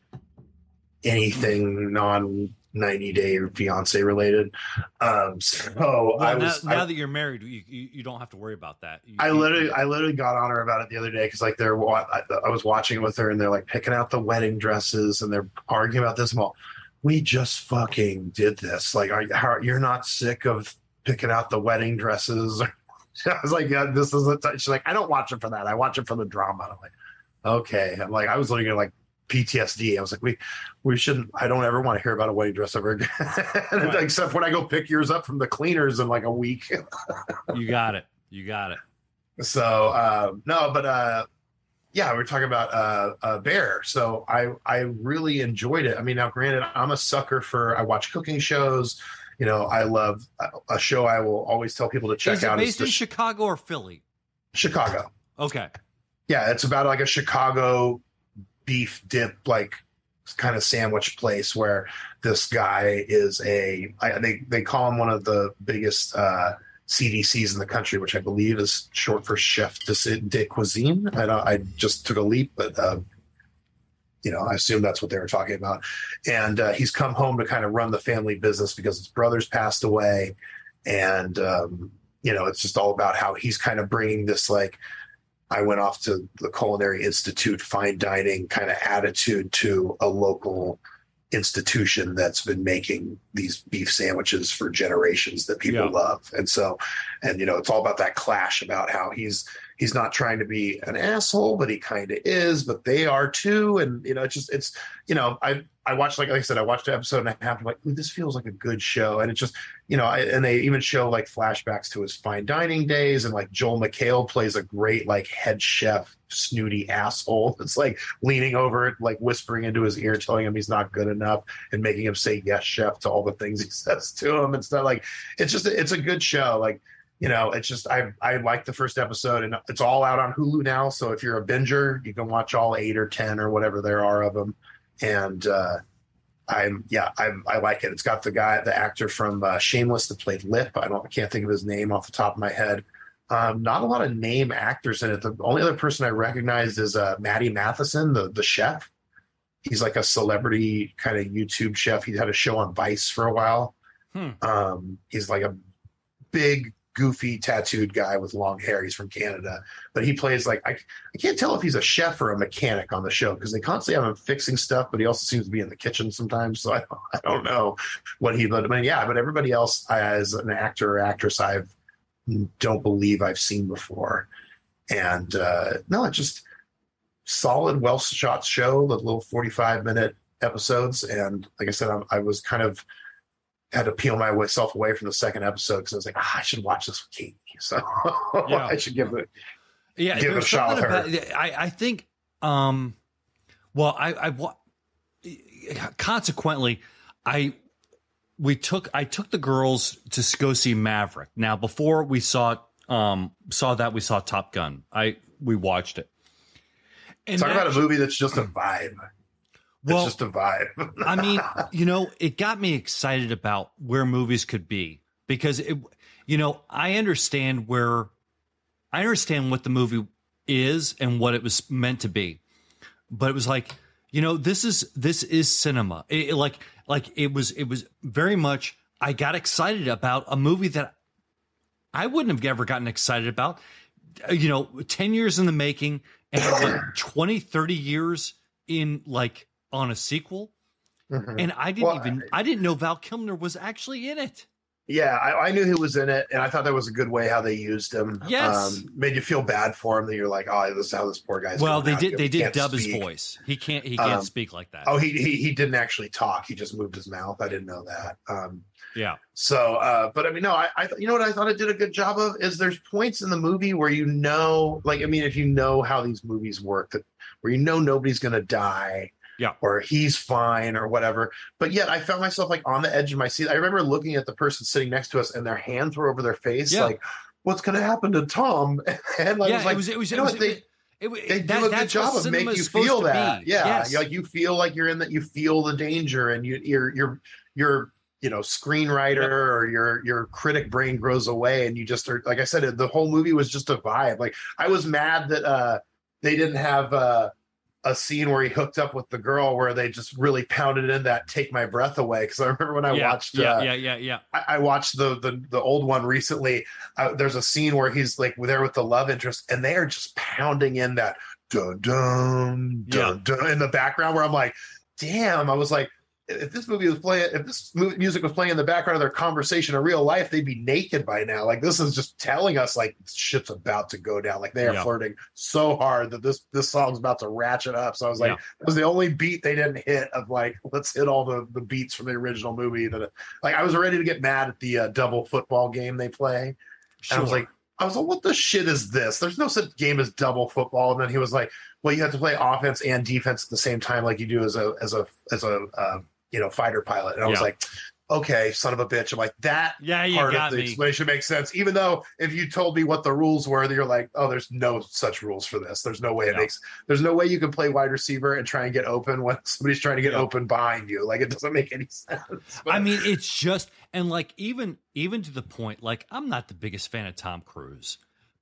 anything non 90 day fiance related. Um, so Well, I now, was now I, that you're married, you, you, you don't have to worry about that. You- I literally, I literally got on her about it the other day because like they're, I, I was watching it with her and they're like picking out the wedding dresses and they're arguing about this. I'm all, we just fucking did this. Like, are how, you're not sick of picking out the wedding dresses? I was like, yeah, this is a. She's like, I don't watch it for that. I watch it for the drama. I'm like, okay. I'm like, I was looking at like PTSD. I was like, we, we shouldn't. I don't ever want to hear about a wedding dress ever again, Right. except when I go pick yours up from the cleaners in like a week. you got it. You got it. So um, no, but uh, yeah, we're talking about uh, uh, Bear. So I I really enjoyed it. I mean, now granted, I'm a sucker for I watch cooking shows. You know, I love a- show I will always tell people to check is it out is based in Chicago or Philly? Chicago. Okay. Yeah, it's about like a Chicago beef dip like kind of sandwich place where this guy is a I, they they call him one of the biggest uh, CDCs in the country, which I believe is short for Chef de, de Cuisine. I don't, I just took a leap, but uh, you know I assume that's what they were talking about. And uh, he's come home to kind of run the family business because his brother's passed away, and um, you know it's just all about how he's kind of bringing this like I went off to the Culinary Institute fine dining kind of attitude to a local institution that's been making these beef sandwiches for generations that people Yeah. love. And so, and you know, it's all about that clash about how he's he's not trying to be an asshole, but he kind of is, but they are too. And you know, it's just it's you know, I I watched like, like I said, I watched an episode and a half. I'm like, this feels like a good show, and it just you know, I, and they even show like flashbacks to his fine dining days, and like Joel McHale plays a great like head chef, snooty asshole. It's like leaning over it, like whispering into his ear, telling him he's not good enough, and making him say yes, chef, to all the things he says to him. It's not like it's just it's a good show. Like you know, it's just I I like the first episode, and it's all out on Hulu now. So if you're a binger, you can watch all eight or ten or whatever there are of them. And uh, I'm yeah, I I like it. It's got the guy, the actor from uh, Shameless that played Lip. I don't, I can't think of his name off the top of my head. Um, not a lot of name actors in it. The only other person I recognized is uh, Matty Matheson, the the chef. He's like a celebrity kind of YouTube chef. He had a show on Vice for a while. Hmm. Um, he's like a big, goofy, tattooed guy with long hair. He's from Canada, but he plays like I, I can't tell if he's a chef or a mechanic on the show because they constantly have him fixing stuff, but he also seems to be in the kitchen sometimes. So I, don't- I don't know what he. But I mean, yeah, but everybody else as an actor or actress, I don't believe I've seen before. And uh, no, it just solid, well shot show. The little forty-five minute episodes, and like I said, I, I was kind of had to peel myself away from the second episode because I was like, ah, I should watch this with Katie. So Yeah. I should give it. Yeah, Give it a shot about. I I think. Um, well, I I wa- consequently, I we took I took the girls to go see Maverick. Now, before we saw um saw that we saw Top Gun. I we watched it. And Talk about a movie that's just a vibe. Well, it's just a vibe. I mean, you know, it got me excited about where movies could be because it, you know, I understand where I understand what the movie is and what it was meant to be, but it was like, you know, this is this is cinema. It, it like like it was it was very much. I got excited about a movie that I wouldn't have ever gotten excited about. You know, 10 years in the making and what 20, 30 years in like on a sequel. Mhm. And I didn't Well, even I didn't know Val Kilmer was actually in it. Yeah, I, I knew he was in it, and I thought that was a good way how they used him. Yes. um, made you feel bad for him. That you're like, oh, this is how this poor guy's. well, they did He they did dub speak. his voice. He can't he can't Um, speak like that. Oh, he, he he didn't actually talk. He just moved his mouth. I didn't know that. Um, yeah. so, uh, but I mean, no, I, I you know what I thought it did a good job of is there's points in the movie where you know, like, I mean, if you know how these movies work, that where you know nobody's gonna die. Yeah. Or he's fine or whatever. But yet I found myself like on the edge of my seat. I remember looking at the person sitting next to us and their hands were over their face, Yeah. like, what's gonna happen to Tom? And I yeah, was like, it was it was you it know was, what, they- it, it, it, they that- do a good job of making you feel that. be. Yeah, Yes. like you feel like you're in that. You feel the danger, and you, you're you're you're you know screenwriter or your your critic brain grows away and you just are like i said the whole movie was just a vibe like i was mad that uh they didn't have uh a scene where he hooked up with the girl where they just really pounded in that take my breath away because i remember when i yeah, watched yeah uh, yeah yeah yeah. I, I watched the, the the old one recently. Uh, there's a scene where he's like there with the love interest and they are just pounding in that dun dun dun, dun in the background where i'm like damn i was like if this movie was playing, if this music was playing in the background of their conversation in real life, they'd be naked by now. Like this is just telling us like shit's about to go down. Like they are Yeah. flirting so hard that this this song's about to ratchet up. So I was like, Yeah. it was the only beat they didn't hit of like let's hit all the the beats from the original movie. That like I was ready to get mad at the uh, double football game they play. And I was like, I was like, what the shit is this? There's no such game as double football. And then he was like, well, you have to play offense and defense at the same time, like you do as a as a as a uh, you know fighter pilot. And I was like, okay, son of a bitch. I'm like that yeah you part got of the me explanation makes sense. Even though if you told me what the rules were, you're like, oh, there's no such rules for this. There's no way it Yeah. makes. There's no way you can play wide receiver and try and get open when somebody's trying to get Yeah. open behind you. Like it doesn't make any sense. But- I mean, it's just and like even even to the point, like I'm not the biggest fan of Tom Cruise,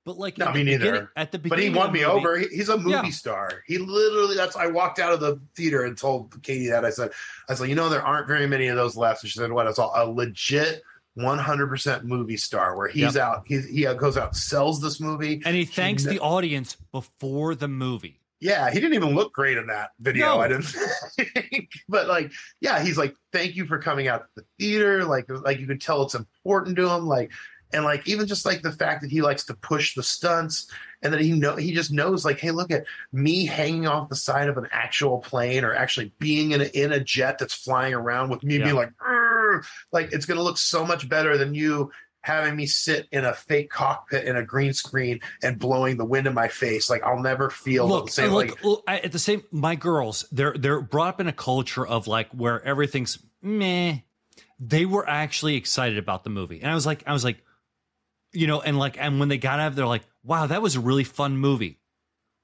but like No, at me the neither. beginning- At the But he won me movie- over. He's a movie Yeah. star. He literally. That's. I walked out of the theater and told Katie that. I said, I said, you know, there aren't very many of those left. And she said, what? It's all a legit. 100% movie star where he's out he, he uh, goes out sells this movie and he thanks the audience before the movie. yeah he didn't even look great in that video No. i didn't think but like yeah he's like thank you for coming out to the theater like like you could tell it's important to him like and like even just like the fact that he likes to push the stunts and that he know he just knows like hey look at me hanging off the side of an actual plane or actually being in a, in a jet that's flying around with me Yeah. being like "Arr!" like it's going to look so much better than you having me sit in a fake cockpit in a green screen and blowing the wind in my face like i'll never feel Look, the same look, like look, I- at the same, my girls, they're they're brought up in a culture of like where everything's meh. They were actually excited about the movie, and I was like, I was like, you know, and like, and when they got out, they're like, wow, that was a really fun movie.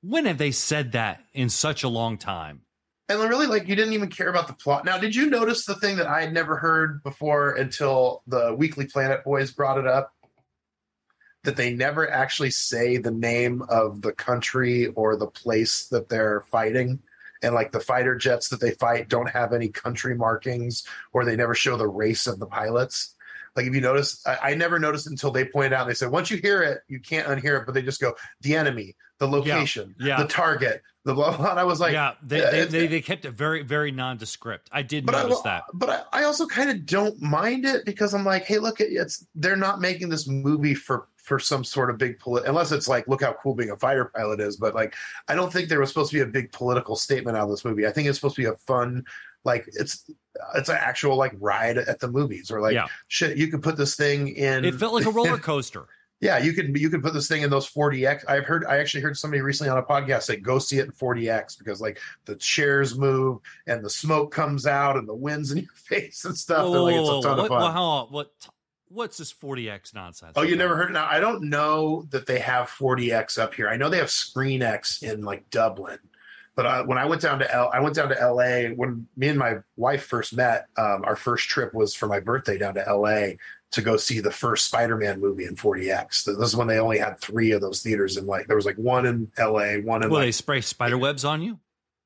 When have they said that in such a long time? and really like you didn't even care about the plot now did you notice the thing that i had never heard before until the weekly planet boys brought it up that they never actually say the name of the country or the place that they're fighting and like the fighter jets that they fight don't have any country markings or they never show the race of the pilots like if you notice I, I never noticed until they pointed out they said once you hear it you can't unhear it but they just go the enemy the location yeah. the target the blah blah and i was like yeah, they, they, they they kept it very very nondescript. I did notice I, that. But I, I also kind of don't mind it because I'm like, hey, look, it's they're not making this movie for for some sort of big polit unless it's like, look how cool being a fighter pilot is. But like, I don't think there was supposed to be a big political statement out of this movie. I think it's supposed to be a fun, like it's it's an actual like ride at the movies or like Yeah. shit. You could put this thing in. It felt like a roller coaster. Yeah, you could you could put this thing in those 4DX. I've heard I actually heard somebody recently on a podcast say go see it in 4DX because like the chairs move and the smoke comes out and the winds in your face and stuff. They're like it's a ton what, of fun. on, what what's this 4DX nonsense? Oh, you never heard it now? I don't know that they have 4DX up here. I know they have Screen X in like Dublin. But I, when I went down to L, I went down to LA when me and my wife first met. Um, our first trip was for my birthday down to LA to go see the first Spider-Man movie in 4DX. This is when they only had three of those theaters in like there was like one in LA, one in Will like they spray spider webs on you?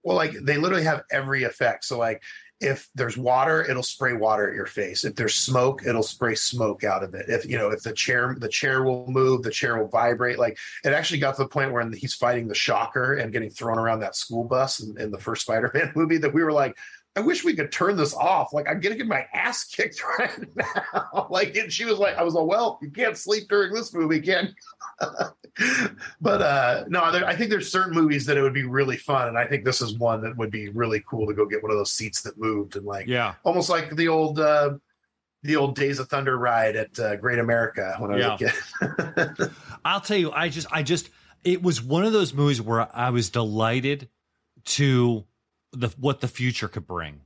well, like they literally have every effect. So like if there's water, it'll spray water at your face. If there's smoke, it'll spray smoke out of it. If you know, if the chair the chair will move, the chair will vibrate. Like it actually got to the point where he's fighting the shocker and getting thrown around that school bus in, in the first Spider-Man movie that we were like, I wish we could turn this off. Like I'm gonna get my ass kicked right now. like and she was like, I was like, well, you can't sleep during this movie, can but uh no, there, I think there's certain movies that it would be really fun, and I think this is one that would be really cool to go get one of those seats that moved and like Yeah. almost like the old uh the old Days of Thunder ride at uh, Great America when I was a kid. I'll tell you, I just, I just, it was one of those movies where I was delighted to the what the future could bring.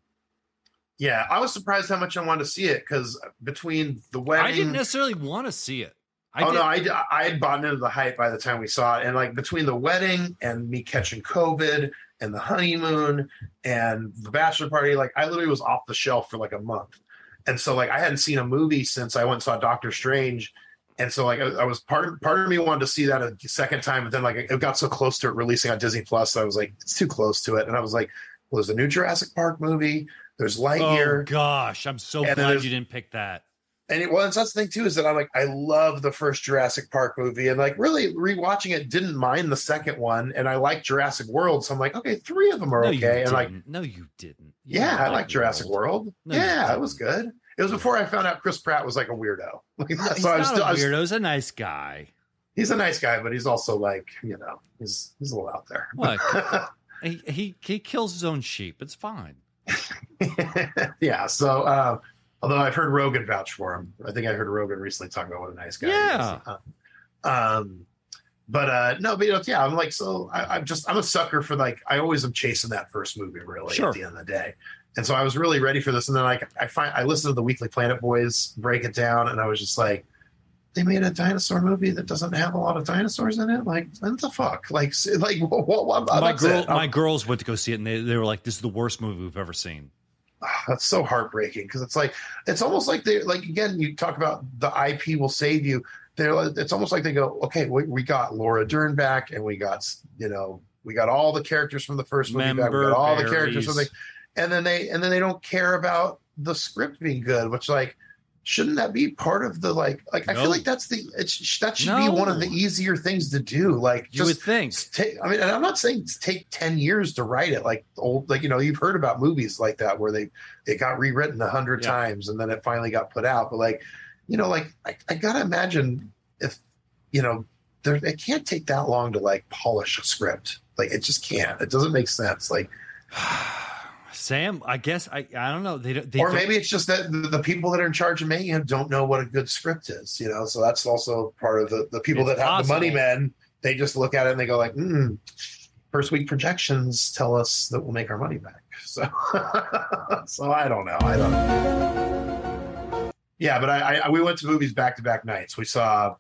yeah, I was surprised how much I wanted to see it because between the wedding, I didn't necessarily want to see it. I oh did, no, I I had bought into the hype by the time we saw it, and like between the wedding and me catching COVID and the honeymoon and the bachelor party, like I literally was off the shelf for like a month. and so like I hadn't seen a movie since I went and saw Doctor Strange, and so like I, I was part part of me wanted to see that a second time, but then like it got so close to it releasing on Disney Plus, so I was like it's too close to it, and I was like, well, there's a new Jurassic Park movie, there's Lightyear, Oh gosh, I'm so And glad you didn't pick that. and it was that's the thing too is that I'm like I love the first Jurassic Park movie, and like really rewatching it, didn't mind the second one, and I like Jurassic World, so I'm like okay, three of them are no, okay, and like no, you didn't. You yeah, I like Jurassic World. No, yeah, it was good. It was before I found out Chris Pratt was like a weirdo. Like, so I was not still, a was- weirdo. He's a nice guy. he's a nice guy, but he's also like, you know, he's he's a little out there. What? He, he he kills his own sheep. It's fine. yeah. So, uh, although I've heard Rogan vouch for him, I think I heard Rogan recently talk about what a nice guy. he is. Yeah. Uh, um, but uh, no, but you know, yeah, I'm like, so I, I'm just I'm a sucker for like I always am chasing that first movie really Sure. at the end of the day. And so I was really ready for this, and then I I find I listened to the Weekly Planet Boys break it down, and I was just like, they made a dinosaur movie that doesn't have a lot of dinosaurs in it. Like, what the fuck? Like, like what? what, what my girl, my girls went to go see it, and they, they were like, "This is the worst movie we've ever seen." Ah, that's so heartbreaking because it's like it's almost like they like again you talk about the IP will save you. They're like- it's almost like they go, okay, we, we got Laura Dern back, and we got you know we got all the characters from the first movie back, we got all the characters from the, and then they and then they don't care about the script being good, which like shouldn't that be part of the like like I feel like that's the it's that should be one of the easier things to do. Like You would just think. take i mean and i'm not saying take 10 years to write it like old like you know you've heard about movies like that where they it got rewritten a hundred Yeah. times and then it finally got put out but like you know like i, I gotta imagine if you know there it can't take that long to like polish a script like it just can't it doesn't make sense like Sam, I guess I I don't know. They don't. They or don't- maybe it's just that the, the people that are in charge of making it don't know what a good script is you know? So that's also part of the the people It's that have the money men they just look at it and they go like mm, first week projections tell us that we'll make our money back. So so i don't know. I don't yeah but I, I we went to movies back to back nights. We saw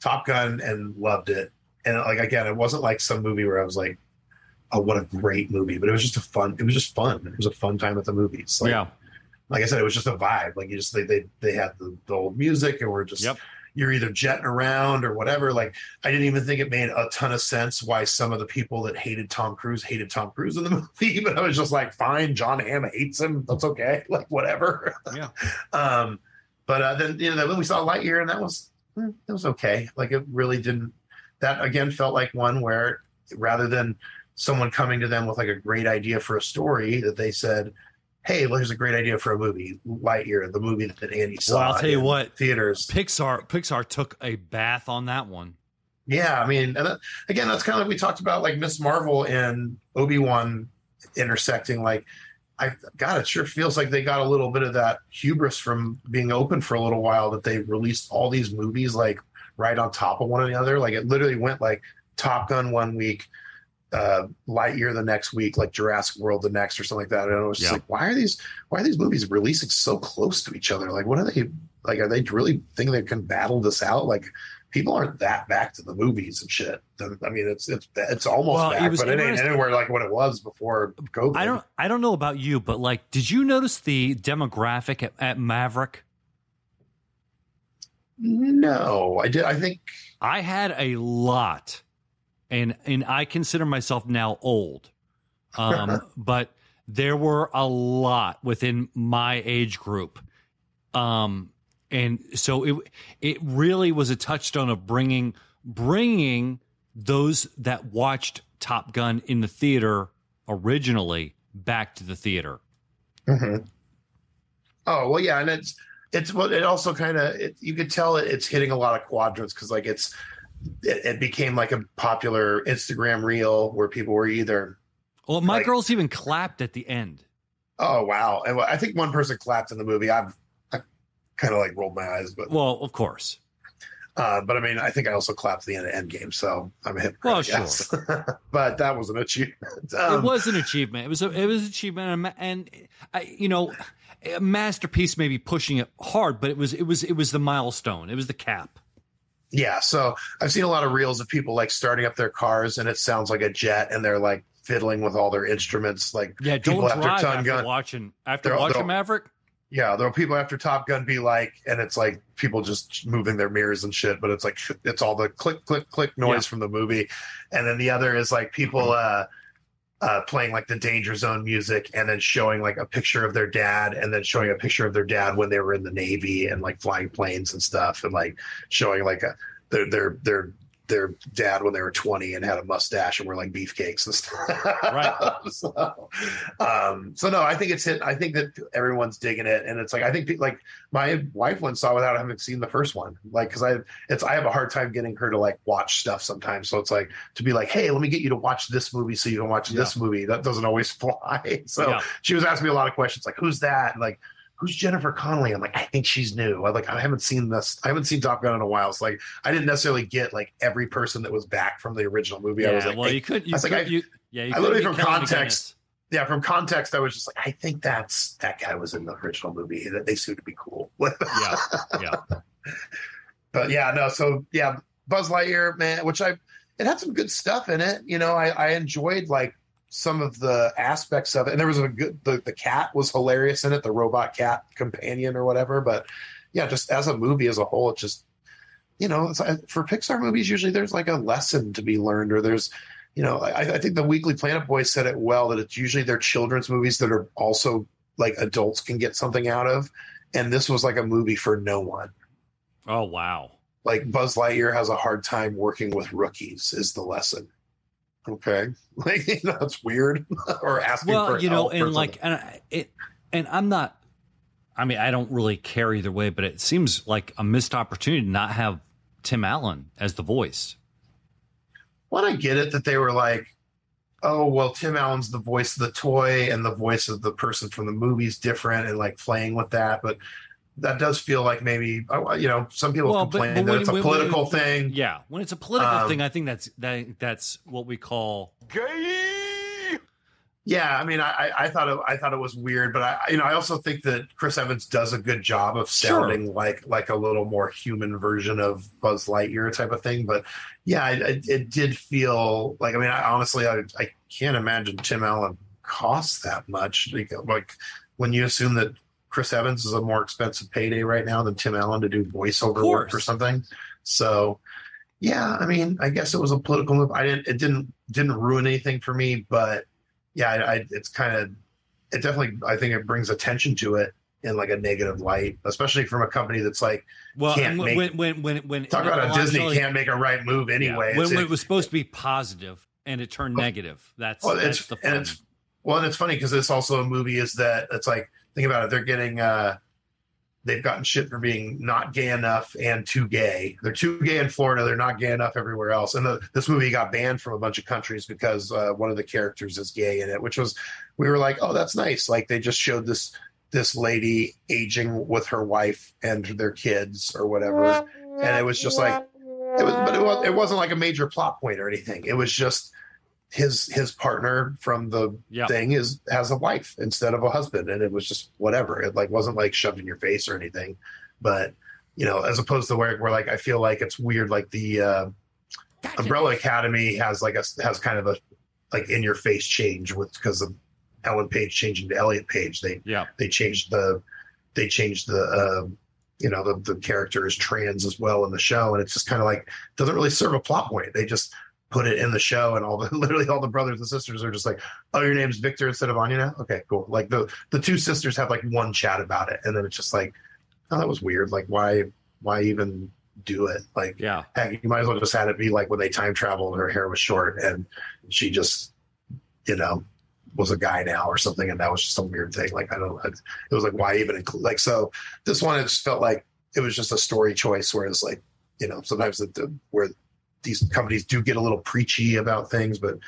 top gun and loved it. And like again it wasn't like some movie where i was like oh what a great movie but it was just a fun it was just fun it was a fun time at the movies like, yeah, like I said, it was just a vibe. Like you just they they, they had the, the old music and we're just Yep. you're either jetting around or whatever. Like I didn't even think it made a ton of sense why some of the people that hated Tom Cruise hated Tom Cruise in the movie, but I was just like, fine, Jon Hamm hates him. That's okay. Like whatever. Yeah. um, but uh, then you know then we saw Lightyear and that was hmm, that was okay. Like it really didn't. That again felt like one where rather than someone coming to them with like a great idea for a story that they said hey, well, here's a great idea for a movie, Lightyear, the movie that Andy saw. Well, I'll tell you what. theaters. Pixar Pixar took a bath on that one. Yeah, I mean, and that, again, that's kind of like we talked about, like Miss Marvel and Obi Wan intersecting. Like, I God, it sure feels like they got a little bit of that hubris from being open for a little while that they released all these movies like right on top of one another. Like, it literally went like Top Gun one week, uh Lightyear the next week, like Jurassic World the next, or something like that. And I was just Yeah. like, why are these why are these movies releasing so close to each other? Like, what are they like? Are they really thinking they can battle this out? Like, people aren't that back to the movies and shit. I mean, it's it's it's almost Well, back, was but it ain't anywhere like what it was before COVID. I don't I don't know about you, but like, did you notice the demographic at, at Maverick? No, I did. I think I had a lot, and and I consider myself now old, um, but there were a lot within my age group, um, and so it it really was a touchstone of bringing bringing those that watched Top Gun in the theater originally back to the theater. Mhm. Oh well, yeah, and it's it's well, it also kind of you could tell it, it's hitting a lot of quadrants because like it's it, it became like a popular Instagram reel where people were either Well, my Like- girls even clapped at the end. oh wow, and I think one person clapped in the movie. I've I kind of like rolled my eyes, but Well, of course. uh, but I mean, I think I also clapped at the end of Endgame, so I'm a hypocrite. Well, guess. but that was an achievement. Um, it was an achievement. It was a, it was an achievement, and, and I, you know, a masterpiece. Maybe pushing it hard, but it was it was it was the milestone. It was the cap. Yeah, so I've seen a lot of reels of people like starting up their cars and it sounds like a jet and they're like fiddling with all their instruments like Yeah, people after Ton after Gun. watching after watching Maverick. Yeah, there are people after Top Gun be like, and it's like people just moving their mirrors and shit, but it's like it's all the click, click, click noise Yeah. from the movie, and then the other is like people uh, uh, playing like the Danger Zone music, and then showing like a picture of their dad, and then showing a picture of their dad when they were in the Navy and like flying planes and stuff, and like showing like a their their their their dad when they were 20 and had a mustache and were like beefcakes and stuff. Right. so, um, so no, I think it's hit. I think that everyone's digging it. And it's like, I think like my wife went and saw without having seen the first one. Like, cause I, it's, I have a hard time getting her to like watch stuff sometimes. So it's like to be like, Hey, let me get you to watch this movie so you can watch this movie. That doesn't always fly. So Yeah. she was asking me a lot of questions like, who's that? And like, who's Jennifer Connelly? I'm like, I think she's new. I'm like, I haven't seen this. I haven't seen Top Gun in a while. So like, I didn't necessarily get like every person that was back from the original movie. I was like, well, hey, you could. You I was like, could I- you, yeah, you I literally from context- yeah, from context, I was just like, I think that's that guy was in the original movie. That they seem to be cool. Yeah, yeah. but yeah, no. So yeah, Buzz Lightyear, man, which I it had some good stuff in it. You know, I, I enjoyed like some of the aspects of it, and there was a good the the cat was hilarious in it, the robot cat companion or whatever. But yeah, just as a movie as a whole, it just you know, it's, for Pixar movies, usually there's like a lesson to be learned, or there's you know, I, I think the Weekly Planet Boy said it well that it's usually their children's movies that are also like adults can get something out of, and this was like a movie for no one Oh wow. like Buzz Lightyear has a hard time working with rookies is the lesson. Okay, like you know, it's weird or asking for Well, you know, and like, and I- it, and I'm not. I mean, I don't really care either way, but it seems like a missed opportunity to not have Tim Allen as the voice. Well, I get it that they were like, oh well, Tim Allen's the voice of the toy and the voice of the person from the movie's different, and like playing with that, but. That does feel like maybe uh, you know some people Well, complain but that when- it's a when- political when- thing. Yeah, when it's a political Um, thing, I think that's that, that's what we call Yeah, I mean, I, I- I thought it, I thought it was weird, but I, you know, I also think that Chris Evans does a good job of Sure. sounding like like a little more human version of Buzz Lightyear type of thing. But yeah, it, it, it did feel like. I mean, I, honestly, I, I can't imagine Tim Allen costs that much. Like, like when you assume that Chris Evans is a more expensive payday right now than Tim Allen to do voiceover work or something. So yeah, I mean, I guess it was a political move. I didn't, it didn't, didn't ruin anything for me, but yeah, I, I it's kind of, it definitely, I think it brings attention to it in like a negative light, especially from a company that's like, well. Can't when, make- when when when when talk about well, a Disney actually, can't make a right move yeah, anyway. when, It's- when it was supposed to be positive and it turned negative. That's Well, that's it's the and it's well, and it's funny because it's also a movie is that it's like think about it. They're getting uh they've gotten shit for being not gay enough and too gay. They're too gay in Florida. They're not gay enough everywhere else. And the, this movie got banned from a bunch of countries because uh, one of the characters is gay in it, which was we were like, oh, that's nice. Like they just showed this this lady aging with her wife and their kids or whatever, and it was just like it was, but it was it wasn't like a major plot point or anything. It was just his his partner from the Yeah. thing is has a wife instead of a husband, and it was just whatever. It like wasn't like shoved in your face or anything, but you know, as opposed to where where like I feel like it's weird, like the uh, Umbrella Academy has like a has kind of a like in your face change with because of Ellen Page changing to Elliot Page. They yeah. they changed the they changed the uh, you know the the character is trans as well in the show, and it's just kind of like doesn't really serve a plot point. They just put it in the show, and all the literally all the brothers and sisters are just like, oh, your name's Viktor instead of Vanya now. Okay, cool. Like the the two sisters have like one chat about it, and then it's just like, oh, that was weird. Like why why even do it? Like Yeah. heck, you might as well just had it be like when they time traveled, her hair was short, and she just you know was a guy now or something, and that was just some weird thing. Like I don't, it was like why even include like so. This one it just felt like it was just a story choice, whereas like you know sometimes the, the where these companies do get a little preachy about things, but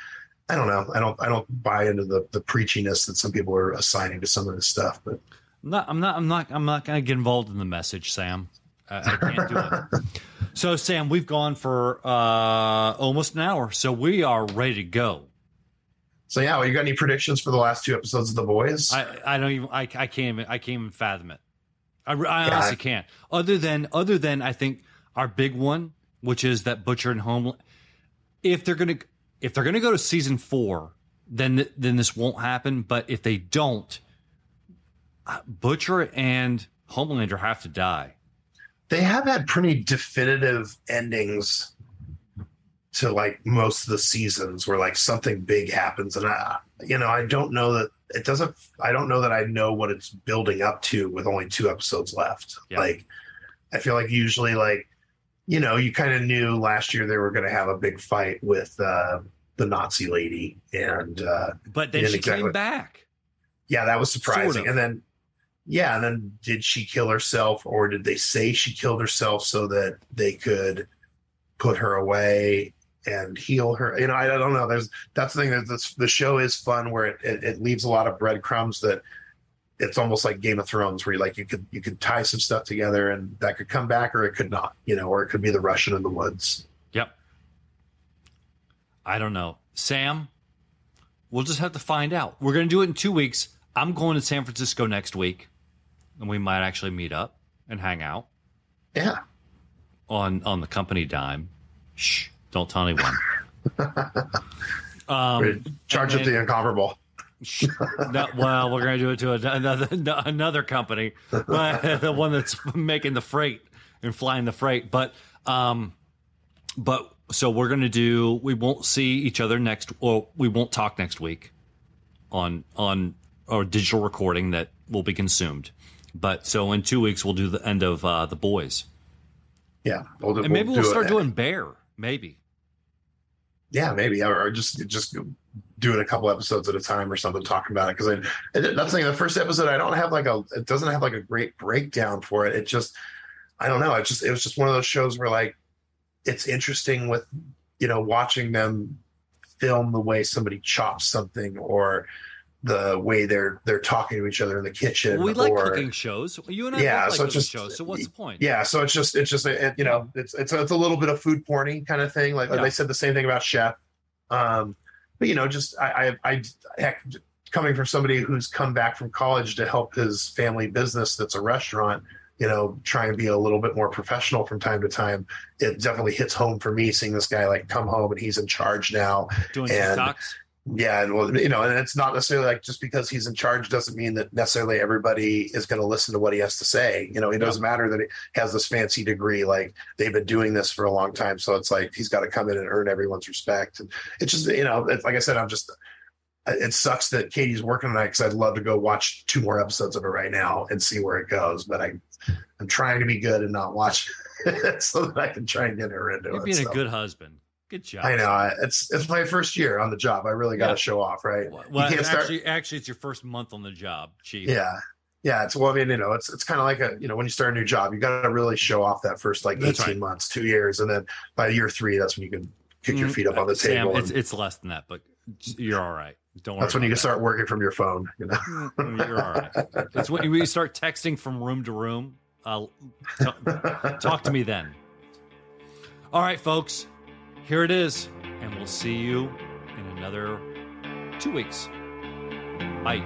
I don't know. I don't I don't buy into the the preachiness that some people are assigning to some of this stuff. But I'm not. I'm not. I'm not. I'm not going to get involved in the message, Sam. I, I can't do it. So, Sam, we've gone for uh, almost an hour, so we are ready to go. so yeah, well, you got any predictions for the last two episodes of The Boys? I, I don't even. I, I can't even. I can't even fathom it. I, I Yeah, honestly I- can't. Other than, other than, I think our big one, which is that Butcher and Homeland. If they're gonna, if they're gonna go to season four, then th- then this won't happen. But if they don't, uh, Butcher and Homelander have to die. They have had pretty definitive endings to like most of the seasons where like something big happens and I you know I don't know that it doesn't I don't know that I know what it's building up to with only two episodes left. Yeah. Like I feel like usually like you know you kind of knew last year they were going to have a big fight with uh the Nazi lady and uh But then she exactly. came back. yeah that was surprising Sort of. and then yeah and then did she kill herself or did they say she killed herself so that they could put her away and heal her you know i, I don't know there's that's the thing that this, the show is fun where it, it, it leaves a lot of breadcrumbs that it's almost like game of thrones where you like you could you could tie some stuff together and that could come back or it could not you know or it could be the russian in the woods Yep. I don't know. Sam, we'll just have to find out. We're going to do it in two weeks. I'm going to San Francisco next week, and we might actually meet up and hang out yeah on on the company dime. Shh, don't tell anyone. um, charge up the incomparable no, well, we're going to do it to another another company, but the one that's making the freight and flying the freight. But um, but so we're going to do. We won't see each other next. Well, we won't talk next week on on our digital recording that will be consumed. But so in two weeks we'll do the end of uh, the boys, yeah we'll, and maybe we'll, it start then. doing Bear. Maybe yeah maybe or or just just doing a couple episodes at a time or something talking about it because I that's the thing the first episode I don't have like a it doesn't have like a great breakdown for it it just I don't know it just it was just one of those shows where like it's interesting with you know watching them film the way somebody chops something or the way they're they're talking to each other in the kitchen we like or, cooking shows. You and I Yeah, like so cooking just- shows. So what's the point? yeah so it's just it's just it, you know it's it's a, it's a little bit of food porny kind of thing like, like Yeah. they said the same thing about chef um but you know just I, I i heck coming from somebody who's come back from college to help his family business that's a restaurant you know try and be a little bit more professional from time to time it definitely hits home for me seeing this guy like come home and he's in charge now Doing And- TikToks. Yeah, and well, you know, and it's not necessarily like just because he's in charge doesn't mean that necessarily everybody is going to listen to what he has to say. You know, it doesn't matter that he has this fancy degree. Like they've been doing this for a long time, so it's like he's got to come in and earn everyone's respect. And it's just, you know, it's, like I said, I'm just. Uh, it sucks that Katie's working tonight because I'd love to go watch two more episodes of it right now and see where it goes. But I, I'm trying to be good and not watch it so that I can try and get her into You're it. being so. a good husband. Good job. I know it's it's my first year on the job. I really got to Yeah. show off, right? Well, you can't start. actually, actually, it's your first month on the job, Chief. yeah, yeah. It's well, I mean, you know, it's it's kind of like a you know when you start a new job, you got to really show off that first like That's eighteen right. months, two years, and then by year three, that's when you can kick your Mm, feet up on the Sam, table. it's, and it's less than that, but you're all right. Don't worry. that's when you can about start working from your phone. You know. You're all right. It's when you start texting from room to room. Uh, t- talk to me then. All right, folks. Here it is, and we'll see you in another two weeks. Bye.